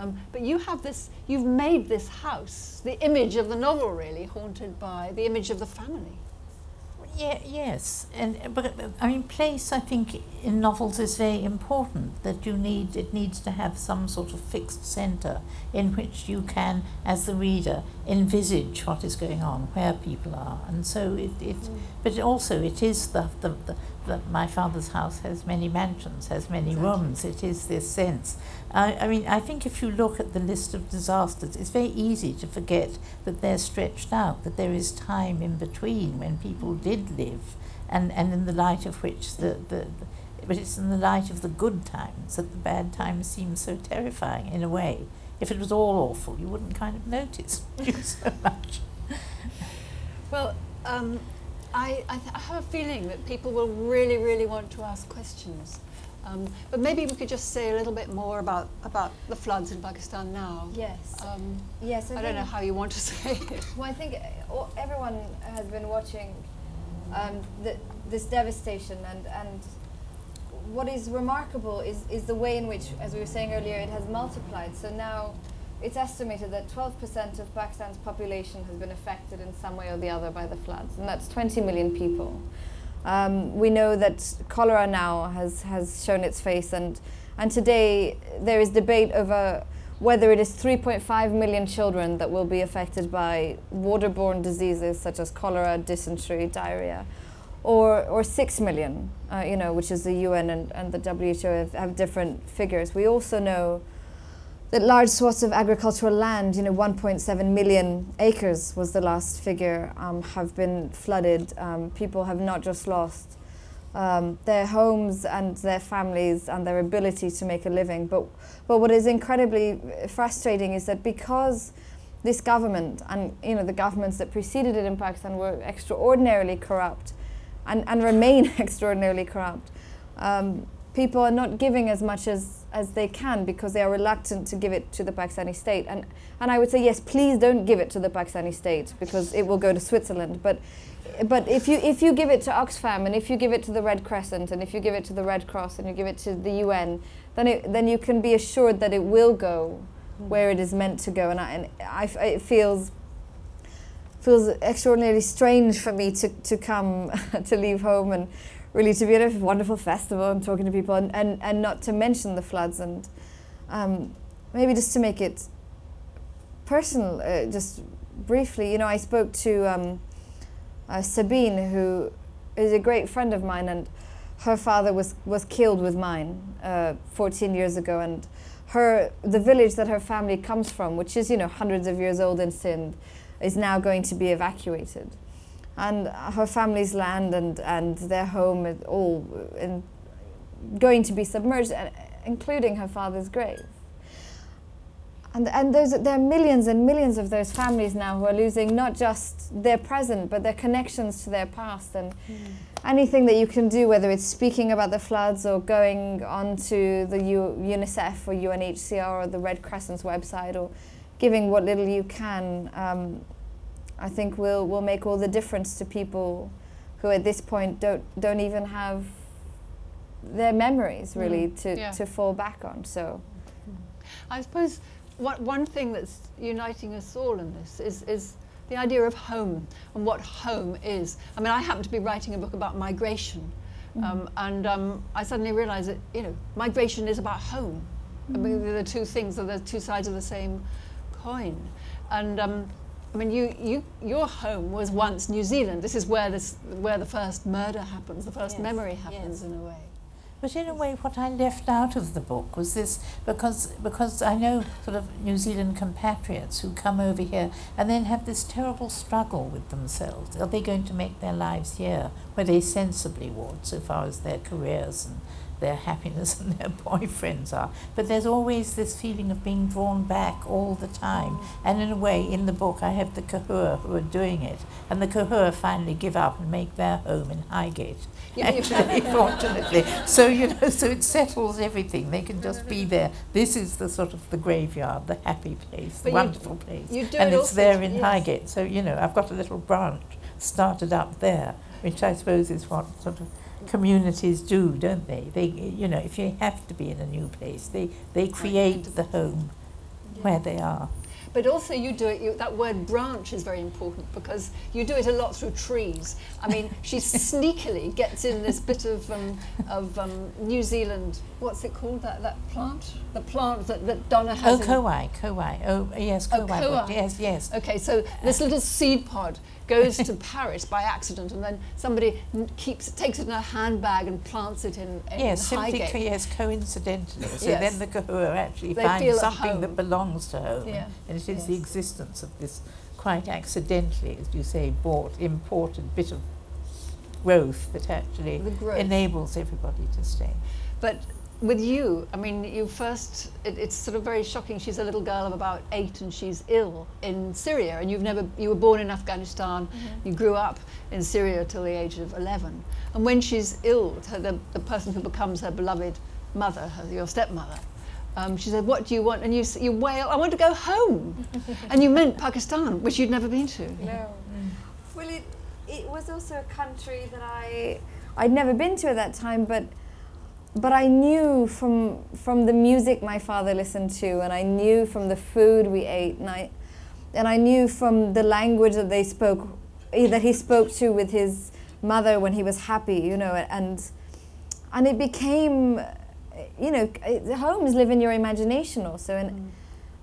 B: Um, but you have this, you've made this house, the image of the novel really, haunted by the image of the family.
D: Yeah, yes, and but I mean, place. I think in novels is very important that you need. It needs to have some sort of fixed centre in which you can, as the reader, envisage what is going on, where people are, and so it. it But also, it is the the, the the my father's house has many mansions, has many rooms. It is this sense. I, I mean, I think if you look at the list of disasters, it's very easy to forget that they're stretched out, that there is time in between when people did live, and, and in the light of which the, the, the but it's in the light of the good times that the bad times seem so terrifying in a way. If it was all awful, you wouldn't kind of notice [laughs] so much.
B: Well, um, I, I, th- I have a feeling that people will really, really want to ask questions. Um, but maybe we could just say a little bit more about, about the floods in Pakistan now.
C: yes
B: Um,
C: yes
B: I don't know how you want to [laughs] say it.
C: Well, I think uh, everyone has been watching um, the, this devastation, and, and what is remarkable is, is the way in which, as we were saying earlier, it has multiplied. So now it's estimated that 12% of Pakistan's population has been affected in some way or the other by the floods, and that's 20 million people. Um, we know that cholera now has, has shown its face, and, and today there is debate over whether it is 3.5 million children that will be affected by waterborne diseases such as cholera, dysentery, diarrhea, or, or 6 million, uh, you know, which is the UN and, and the WHO have, have different figures. We also know that large swaths of agricultural land, you know, 1.7 million acres was the last figure, um, have been flooded. Um, people have not just lost um, their homes and their families and their ability to make a living. But, but what is incredibly frustrating is that because this government and you know the governments that preceded it in Pakistan were extraordinarily corrupt and, and remain [laughs] extraordinarily corrupt, um, people are not giving as much as, as they can because they are reluctant to give it to the Pakistani state. And, and I would say, yes, please don't give it to the Pakistani state because it will go to Switzerland. But but if you if you give it to Oxfam and if you give it to the Red Crescent and if you give it to the Red Cross and you give it to the UN, then it, then you can be assured that it will go where it is meant to go. And, I, and I, it feels feels extraordinarily strange for me to, to come [laughs] to leave home and really to be at a wonderful festival and talking to people and, and, and not to mention the floods and um, maybe just to make it personal, uh, just briefly, you know, I spoke to um, uh, Sabine, who is a great friend of mine, and her father was, was killed with mine uh, 14 years ago, and her the village that her family comes from, which is you know hundreds of years old in Sindh, is now going to be evacuated, and her family's land and and their home is all in, going to be submerged, uh, including her father's grave. And, and there's, there are millions and millions of those families now who are losing not just their present, but their connections to their past. And mm. anything that you can do, whether it's speaking about the floods or going onto the U- UNICEF or UNHCR or the Red Crescent's website or giving what little you can, um, I think will, will make all the difference to people who at this point don't, don't even have their memories really mm. to, yeah. to fall back on. So
B: I suppose what, one thing that's uniting us all in this is, is the idea of home and what home is. I mean, I happen to be writing a book about migration, mm. um, and um, I suddenly realised that you know migration is about home. Mm. I mean, mm. the two things are the two sides of the same coin, and. Um, I mean, you, you, your home was once New Zealand. This is where, this, where the first murder happens, the first yes. memory happens yes. in a way.
D: But in a way, what I left out of the book was this because because I know sort of New Zealand compatriots who come over here and then have this terrible struggle with themselves. Are they going to make their lives here where they sensibly would, so far as their careers and their happiness [laughs] and their boyfriends are. But there's always this feeling of being drawn back all the time. Mm. And in a way, in the book, I have the Kehua who are doing it. And the Kehua finally give up and make their home in Highgate. [laughs] Actually, [laughs] fortunately. So, you know, so it settles everything. They can just be there. This is the sort of the graveyard, the happy place, but the wonderful place. and it's there in yes. Highgate. So, you know, I've got a little branch started up there, which I suppose is what sort of communities do, don't they? They, you know, if you have to be in a new place, they, they create the home yeah. where they are.
B: But also, you do it. You, that word branch is very important because you do it a lot through trees. I mean, [laughs] she sneakily gets in this bit of um, of um, New Zealand. What's it called? That that plant? The plant that, that Donna has.
D: Oh, kowhai, kowhai. Oh, yes, kowhai. Oh, kowhai. Yes, yes.
B: Okay, so this little seed pod goes to [laughs] Paris by accident, and then somebody keeps takes it in a handbag and plants it in, in
D: yes, simply yes, coincidentally. So yes. then the Kehua [laughs] actually they finds something that belongs to home, yeah. and it is yes. the existence of this quite accidentally, as you say, bought imported bit of growth that actually growth. enables everybody to stay.
B: But with you, I mean, you first, it, it's sort of very shocking. She's a little girl of about eight and she's ill in Syria. And you've never, you were born in Afghanistan, mm-hmm. you grew up in Syria till the age of 11. And when she's ill, the, the person who becomes her beloved mother, her, your stepmother, um, she said, What do you want? And you, you wail, I want to go home. [laughs] and you meant Pakistan, which you'd never been to.
C: No. Mm. Well, it, it was also a country that I, I'd never been to at that time, but but I knew from from the music my father listened to, and I knew from the food we ate, and I and I knew from the language that they spoke, eh, that he spoke to with his mother when he was happy, you know, and and it became, you know, homes live in your imagination also, and mm.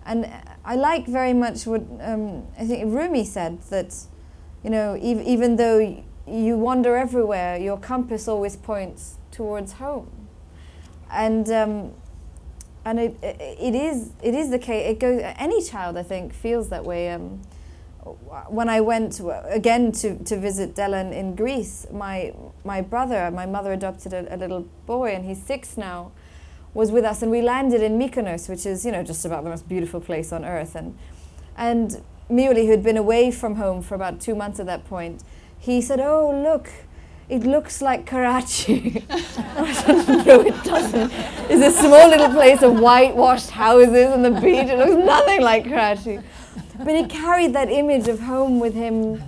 C: And I like very much what um, I think Rumi said that, you know, ev- even though you wander everywhere, your compass always points towards home. And um, and it, it, is it is the case. It goes. Any child, I think, feels that way. Um, when I went again to, to visit Della in Greece, my my brother, my mother adopted a, a little boy, and he's six now was with us, and we landed in Mykonos, which is you know just about the most beautiful place on earth. And and Miuli, who had been away from home for about two months at that point, he said, "Oh look, it looks like Karachi." [laughs] no, it doesn't. It's a small little place of whitewashed houses and the beach. It looks nothing like Karachi. But he carried that image of home with him,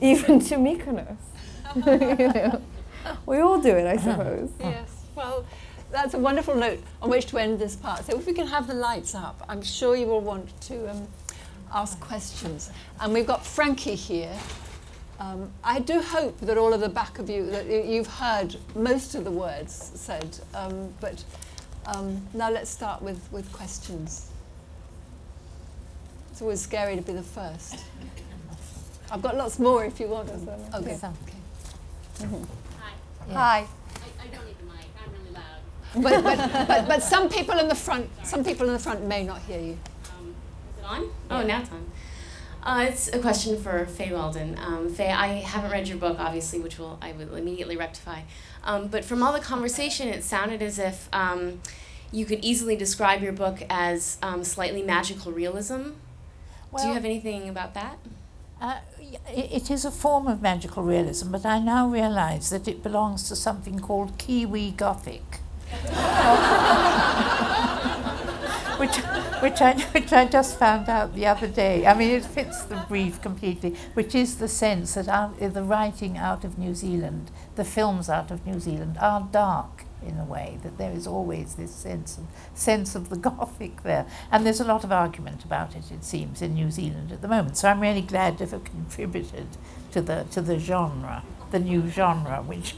C: even to [laughs] Mykonos. [laughs] you know. We all do it, I suppose.
B: Yes, well, that's a wonderful note on which to end this part. So if we can have the lights up, I'm sure you will want to um, ask questions. And we've got Frankie here. Um, I do hope that all of the back of you, that you- you've heard most of the words said. Um, but um, now let's start with, with questions. It's always scary to be the first. I've got lots more if you want. Okay.
D: Some.
E: Hi.
B: Hi.
E: I, I don't need the mic. I'm really loud.
B: But, but, [laughs] but, but some people in the front, some people in the front may not hear you.
E: Um, is it on? Oh, now it's on. Uh, it's a question for Fay Weldon. Um, Fay, I haven't read your book, obviously, which will I will immediately rectify. Um, but from all the conversation, it sounded as if um, you could easily describe your book as um, slightly magical realism. Do you have anything about that?
D: Uh, it is a form of magical realism, but I now realise that it belongs to something called Kiwi Gothic. [laughs] which, which, I, [laughs] which I just found out the other day. I mean, it fits the brief completely, which is the sense that uh, the writing out of New Zealand, the films out of New Zealand, are dark in a way, that there is always this sense of, sense of the [laughs] Gothic there. And there's a lot of argument about it, it seems, in New Zealand at the moment. So I'm really glad to have [laughs] contributed to the, to the genre, the new genre, which,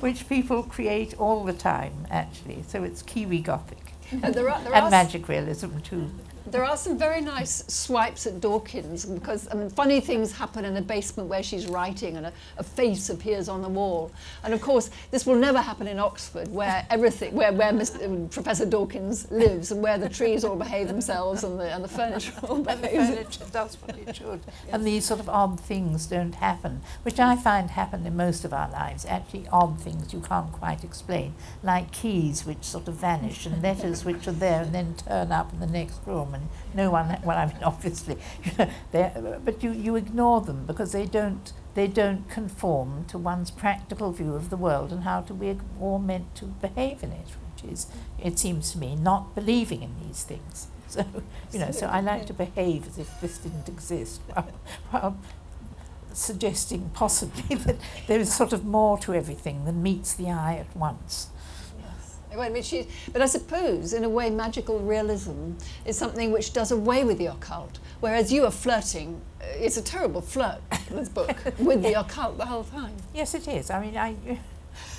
D: which people create all the time, actually. So it's Kiwi Gothic.
B: And there are, there
D: and magic realism too.
B: There are some very nice swipes at Dawkins because I mean, funny things happen in the basement where she's writing and a, a face appears on the wall. And of course, this will never happen in Oxford where everything, where, where Mr, uh, Professor Dawkins lives and where the trees all behave themselves and the, and the furniture all
D: And the furniture does what it should. And these sort of odd things don't happen, which I find happen in most of our lives. Actually, odd things you can't quite explain, like keys which sort of vanish and letters which are there and then turn up in the next room no one, well, I mean, [laughs] obviously, you know, but you, you ignore them because they don't, they don't conform to one's practical view of the world and how to be all meant to behave in it, which is, it seems to me, not believing in these things. [laughs] So, you know, so I like to behave as if this didn't exist [laughs] while, while suggesting possibly that there is sort of more to everything than meets the eye at once.
B: Well, I mean, she, but I suppose, in a way, magical realism is something which does away with the occult. Whereas you are flirting, it's a terrible flirt, [laughs] this book, [laughs] with the occult the whole time.
D: Yes, it is. I mean, I,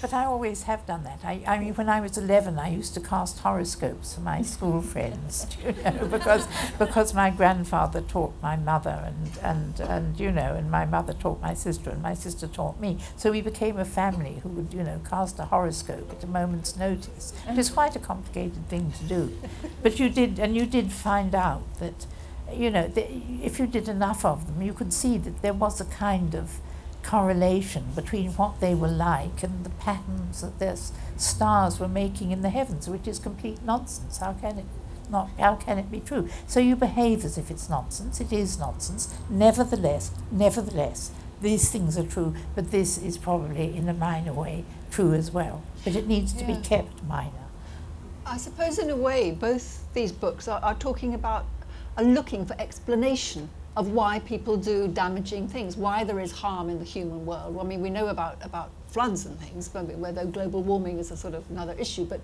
D: but I always have done that. I, I mean, when I was 11, I used to cast horoscopes for my school [laughs] friends, you know, [laughs] because, because my grandfather taught my mother, and, and, and, you know, and my mother taught my sister, and my sister taught me. So we became a family who would, you know, cast a horoscope at a moment's notice. It is quite a complicated thing to do. But you did, and you did find out that, you know, if you did enough of them, you could see that there was a kind of correlation between what they were like and the patterns that their stars were making in the heavens, which is complete nonsense. How can it not? How can it be true? So you behave as if it's nonsense. It is nonsense. Nevertheless, nevertheless, these things are true, but this is probably in a minor way true as well. But it needs to be kept minor.
B: I suppose, in a way, both these books are, are talking about, are looking for explanation of why people do damaging things, why there is harm in the human world. I mean, we know about, about floods and things, whether global warming is a sort of another issue, but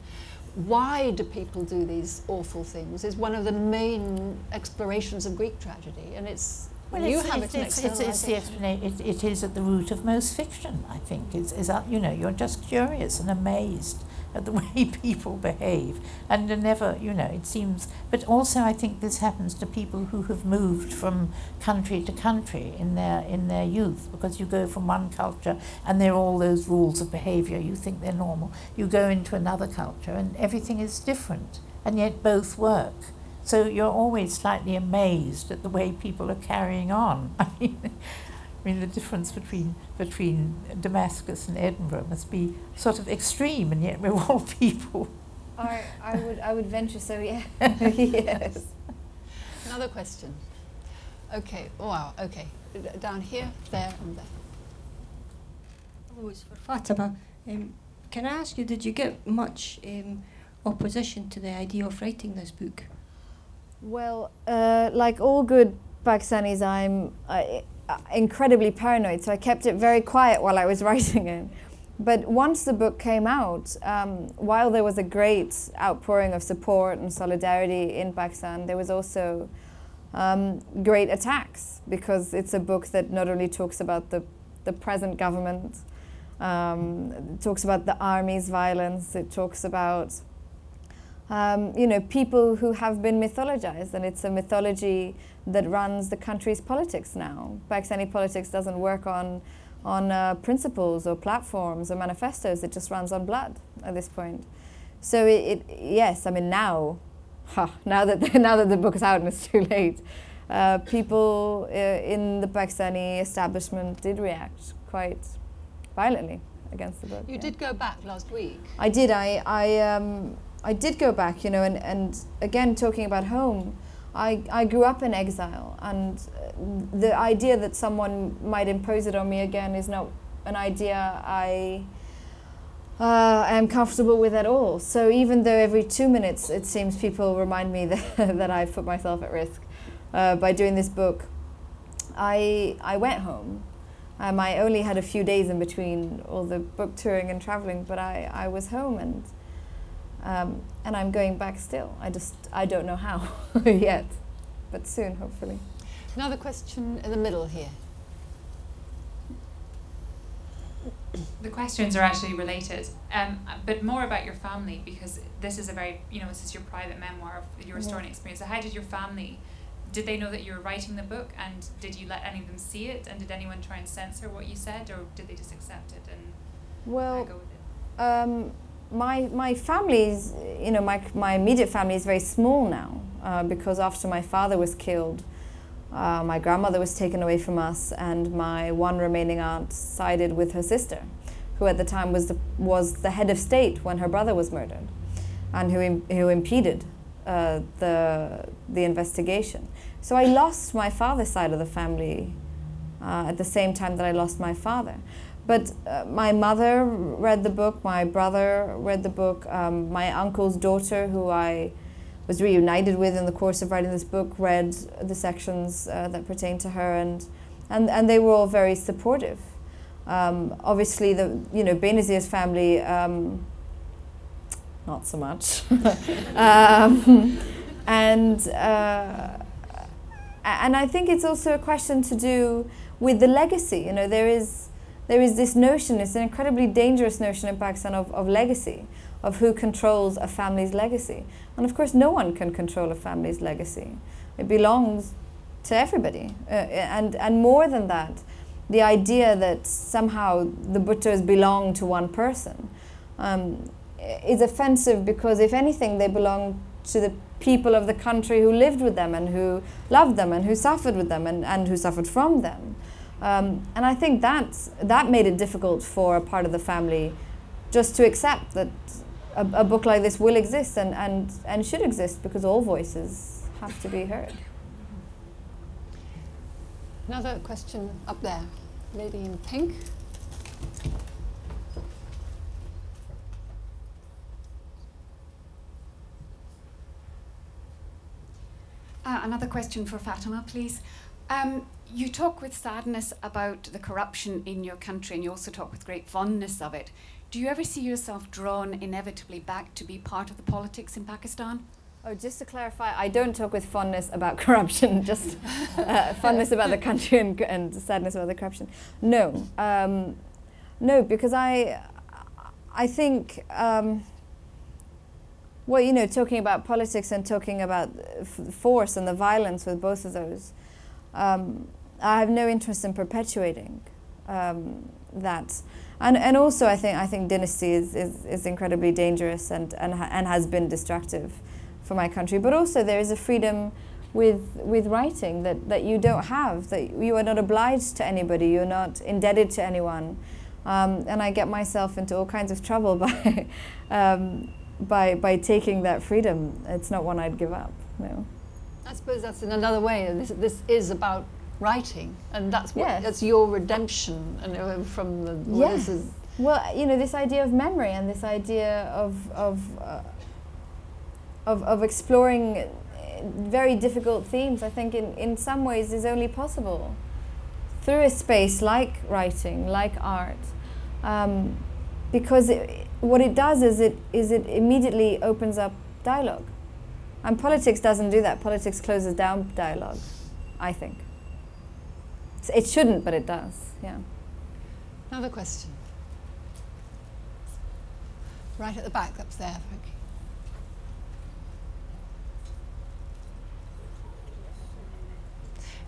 B: why do people do these awful things is one of the main explorations of Greek tragedy, and it's
D: Well,
B: you
D: it's,
B: have
D: it's,
B: it
D: it's, it's, it's the explanation. It, it is at the root of most fiction, I think. Is, is that you know you're just curious and amazed at the [laughs] way people behave. And never, you know, it seems. But also, I think this happens to people who have moved from country to country in their in their youth, because you go from one culture and there are all those rules of behaviour. You think they're normal. You go into another culture and everything is different, and yet both work. So you're always slightly amazed at the way people are carrying on. [laughs] I mean, I mean, the difference between between Damascus and Edinburgh must be sort of extreme, and yet we're [laughs] all people.
C: I, I would I would venture so. Yeah. [laughs] yes.
B: Another question. Okay. Wow. Okay. D- down here, there, and there.
F: Oh, it's for Fatima. Um, can I ask you, did you get much um, opposition to the idea of writing this book?
C: Well, uh, like all good Pakistanis, I'm uh, incredibly paranoid, so I kept it very quiet while I was [laughs] writing it. But once the book came out, um, while there was a great outpouring of support and solidarity in Pakistan, there was also um, great attacks because it's a book that not only talks about the, the present government, um, talks about the army's violence, it talks about um, you know, people who have been mythologized, and it's a mythology that runs the country's politics now. Pakistani politics doesn't work on, on uh, principles or platforms or manifestos, it just runs on blood at this point. So, it, it yes, I mean, now, huh, now, that, [laughs] now that the book is out and it's too late, uh, people uh, in the Pakistani establishment did react quite violently against the book.
B: You
C: yeah.
B: did go back last week.
C: I did. I, I, um, I did go back, you know, and, and again, talking about home, I, I grew up in exile, and uh, the idea that someone might impose it on me again is not an idea I uh, am comfortable with at all. So even though every two minutes it seems people remind me [laughs] that, that I've put myself at risk uh, by doing this book, I, I went home. Um, I only had a few days in between all the book touring and traveling, but I, I was home and um, and I'm going back still. I just I don't know how [laughs] yet, but soon hopefully.
B: Another question in the middle here.
G: The questions are actually related, um, but more about your family because this is a very you know this is your private memoir of your story and experience. So how did your family? Did they know that you were writing the book, and did you let any of them see it? And did anyone try and censor what you said, or did they just accept it and
C: Well,
G: go with it?
C: um, my my family is you know my my immediate family is very small now uh, because after my father was killed, uh, my grandmother was taken away from us, and my one remaining aunt sided with her sister, who at the time was the was the head of state when her brother was murdered, and who who impeded uh, the the investigation. So I lost my father's side of the family uh, at the same time that I lost my father. But uh, my mother read the book, my brother read the book, um, my uncle's daughter, who I was reunited with in the course of writing this book, read the sections uh, that pertain to her, and, and, and they were all very supportive. Um, obviously, the you know Benazir's family, um, not so much, [laughs] um, and uh, and I think it's also a question to do with the legacy. You know, there is there is this notion, it's an incredibly dangerous notion in Pakistan of, of legacy, of who controls a family's legacy. And of course, no one can control a family's legacy. It belongs to everybody. Uh, and, and more than that, the idea that somehow the Bhuttos belong to one person um, is offensive because, if anything, they belong to the people of the country who lived with them and who loved them and who suffered with them and, and who suffered from them. Um, and I think that that made it difficult for a part of the family just to accept that a, a, book like this will exist and, and, and should exist because all voices have to be heard.
B: Another question up there, lady in pink.
H: Uh, another question for Fatima, please. Um, you talk with sadness about the corruption in your country, and you also talk with great fondness of it. Do you ever see yourself drawn inevitably back to be part of the politics in Pakistan?
C: Oh, just to clarify, I don't talk with fondness about [laughs] corruption, just uh, fondness about the country and, and sadness about the corruption. No, um, no, because I, I think um, well, you know, talking about politics and talking about force and the violence with both of those, um, I have no interest in perpetuating um, that. And, and also, I think I think dynasty is, is, is incredibly dangerous and, and, and has been destructive for my country. But also, there is a freedom with with writing that, that you don't have. That you are not obliged to anybody. You're not indebted to anyone. Um, and I get myself into all kinds of trouble [laughs] by um, by by taking that freedom. It's not one I'd give up. No.
B: I suppose that's in another way. This, this is about writing, and that's what
C: Yes.
B: that's your redemption, and uh, from the
C: Yes.
B: is?
C: Well, you know, this idea of memory and this idea of of uh, of, of exploring very difficult themes, I think in, in some ways is only possible through a space like writing, like art, um, because it, what it does is it is it immediately opens up dialogue, and politics doesn't do that. Politics closes down dialogue, I think. It shouldn't, but it does. Yeah.
B: Another question. Right at the back, up there, Frankie.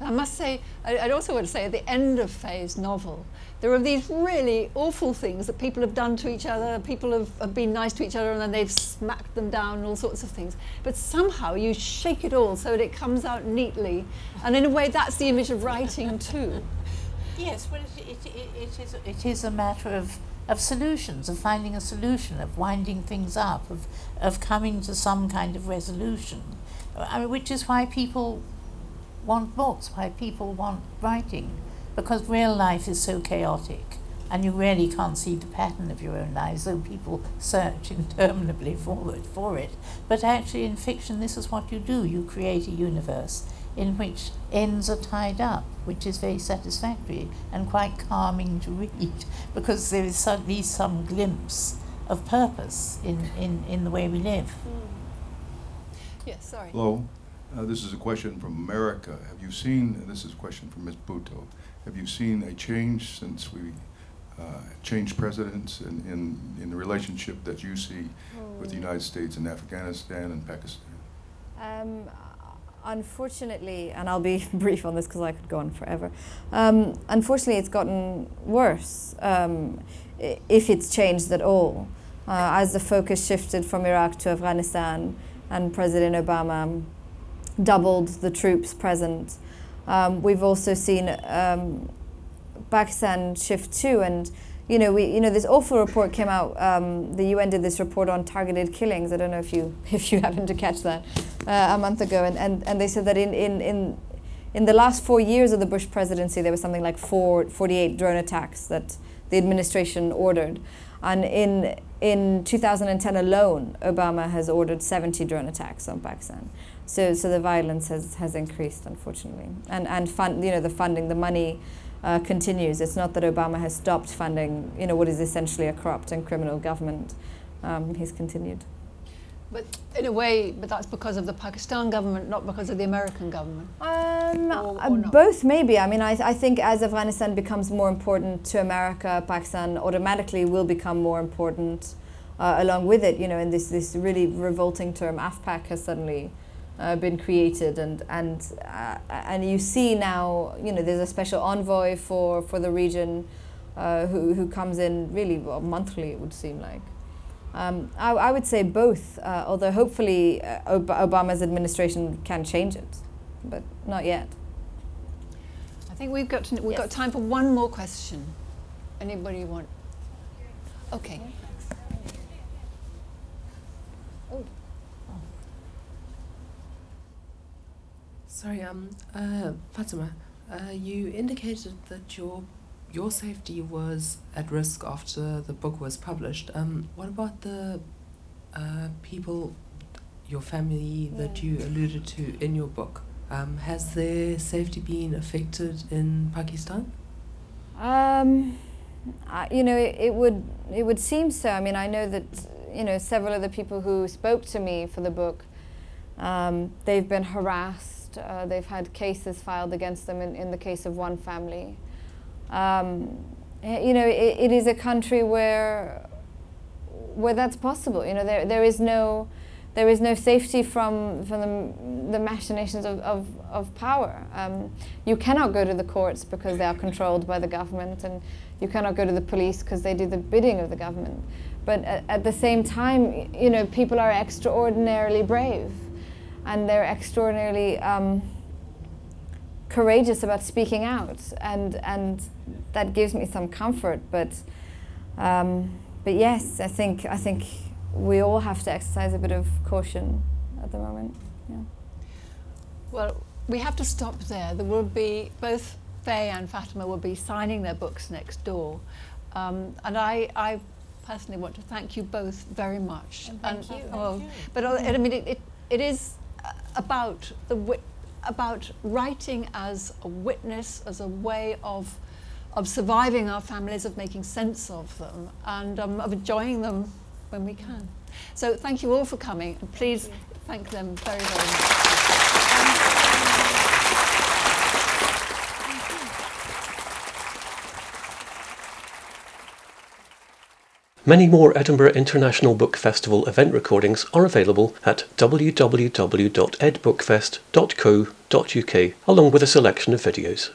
B: I must say, I'd also want to say at the end of Fay's novel, there are these really awful things that people have done to each other. People have, have been nice to each other and then they've smacked them down and all sorts of things. But somehow you shake it all so that it comes out neatly. And in a way, that's the image of writing too. [laughs]
D: Yes, well, it, it, it, is, it is a matter of, of solutions, of finding a solution, of winding things up, of, of coming to some kind of resolution, I mean, which is why people want books, why people want writing, because real life is so chaotic and you really can't see the pattern of your own lives, though people search [laughs] interminably for it, for it. But actually, in fiction, this is what you do you create a universe in which ends are tied up, which is very satisfactory and quite calming to read [laughs] because there is suddenly some glimpse of purpose in, in, in the way we live.
B: Yes, sorry.
I: Hello, uh, this is a question from America. Have you seen, this is a question from Ms. Bhutto, have you seen a change since we uh, changed presidents in, in, in the relationship that you see with the United States and Afghanistan and Pakistan?
C: Um, unfortunately, and I'll be [laughs] brief on this because I could go on forever. Um, unfortunately, it's gotten worse um, i- if it's changed at all. Uh, as the focus shifted from Iraq to Afghanistan, and President Obama doubled the troops present. Um, we've also seen um, Pakistan shift too, and you know, we, you know, this awful report came out. Um, the UN did this report on targeted killings. I don't know if you, [laughs] if you happened to catch that uh, a month ago, and, and, and they said that in, in, in, in the last four years of the Bush presidency, there was something like four, 48 drone attacks that the administration ordered, and in in 2010 alone, Obama has ordered 70 drone attacks on Pakistan. So, so the violence has, has increased, unfortunately, and and fund, you know, the funding, the money uh, continues. It's not that Obama has stopped funding, you know, what is essentially a corrupt and criminal government. Um, he's continued.
B: But in a way, but that's because of the Pakistan government, not because of the American government.
C: Um,
B: Or-
C: uh,
B: or
C: both, maybe. I mean, I, I think as Afghanistan becomes more important to America, Pakistan automatically will become more important uh, along with it. You know, and this, this really revolting term, AfPak, has suddenly uh, been created, and and uh, and you see now, you know, there's a special envoy for for the region uh, who who comes in really well, monthly. It would seem like. Um, I, I would say both, uh, although hopefully uh, Ob- Obama's administration can change it, but not yet.
B: I think we've got to, we've got time for one more question. Anybody want? Okay.
J: Sorry, um, uh, Fatima, uh, you indicated that your your safety was at risk after the book was published. Um, what about the uh, people, your family that you alluded to in your book? Um, has their safety been affected in Pakistan?
C: Um, I, you know, it, it would it would seem so. I mean, I know that you know several of the people who spoke to me for the book, um, they've been harassed. Uh, they've had cases filed against them. In, in the case of one family, um, eh, you know, it, it is a country where where that's possible. You know, there there is no there is no safety from, from the, the machinations of, of, of power. Um, you cannot go to the courts because they are controlled by the government, and you cannot go to the police because they do the bidding of the government. But at, at the same time, you know, people are extraordinarily brave, and they're extraordinarily um, courageous about speaking out, and and that gives me some comfort. But um, but yes, I think I think we all have to exercise a bit of caution at the moment. Yeah.
B: Well, we have to stop there. There will be both Fay and Fatima will be signing their books next door, um, and I, I personally want to thank you both very much.
D: And thank you.
B: Well,
D: Thank you.
B: but uh, I mean, it, it, it is about the about writing as a witness, as a way of of surviving our families, of making sense of them, and um, of enjoying them when we can. So thank you all for coming, and please thank them very, very much.
A: Many more Edinburgh International Book Festival event recordings are available at www.edbookfest.co.uk, along with a selection of videos.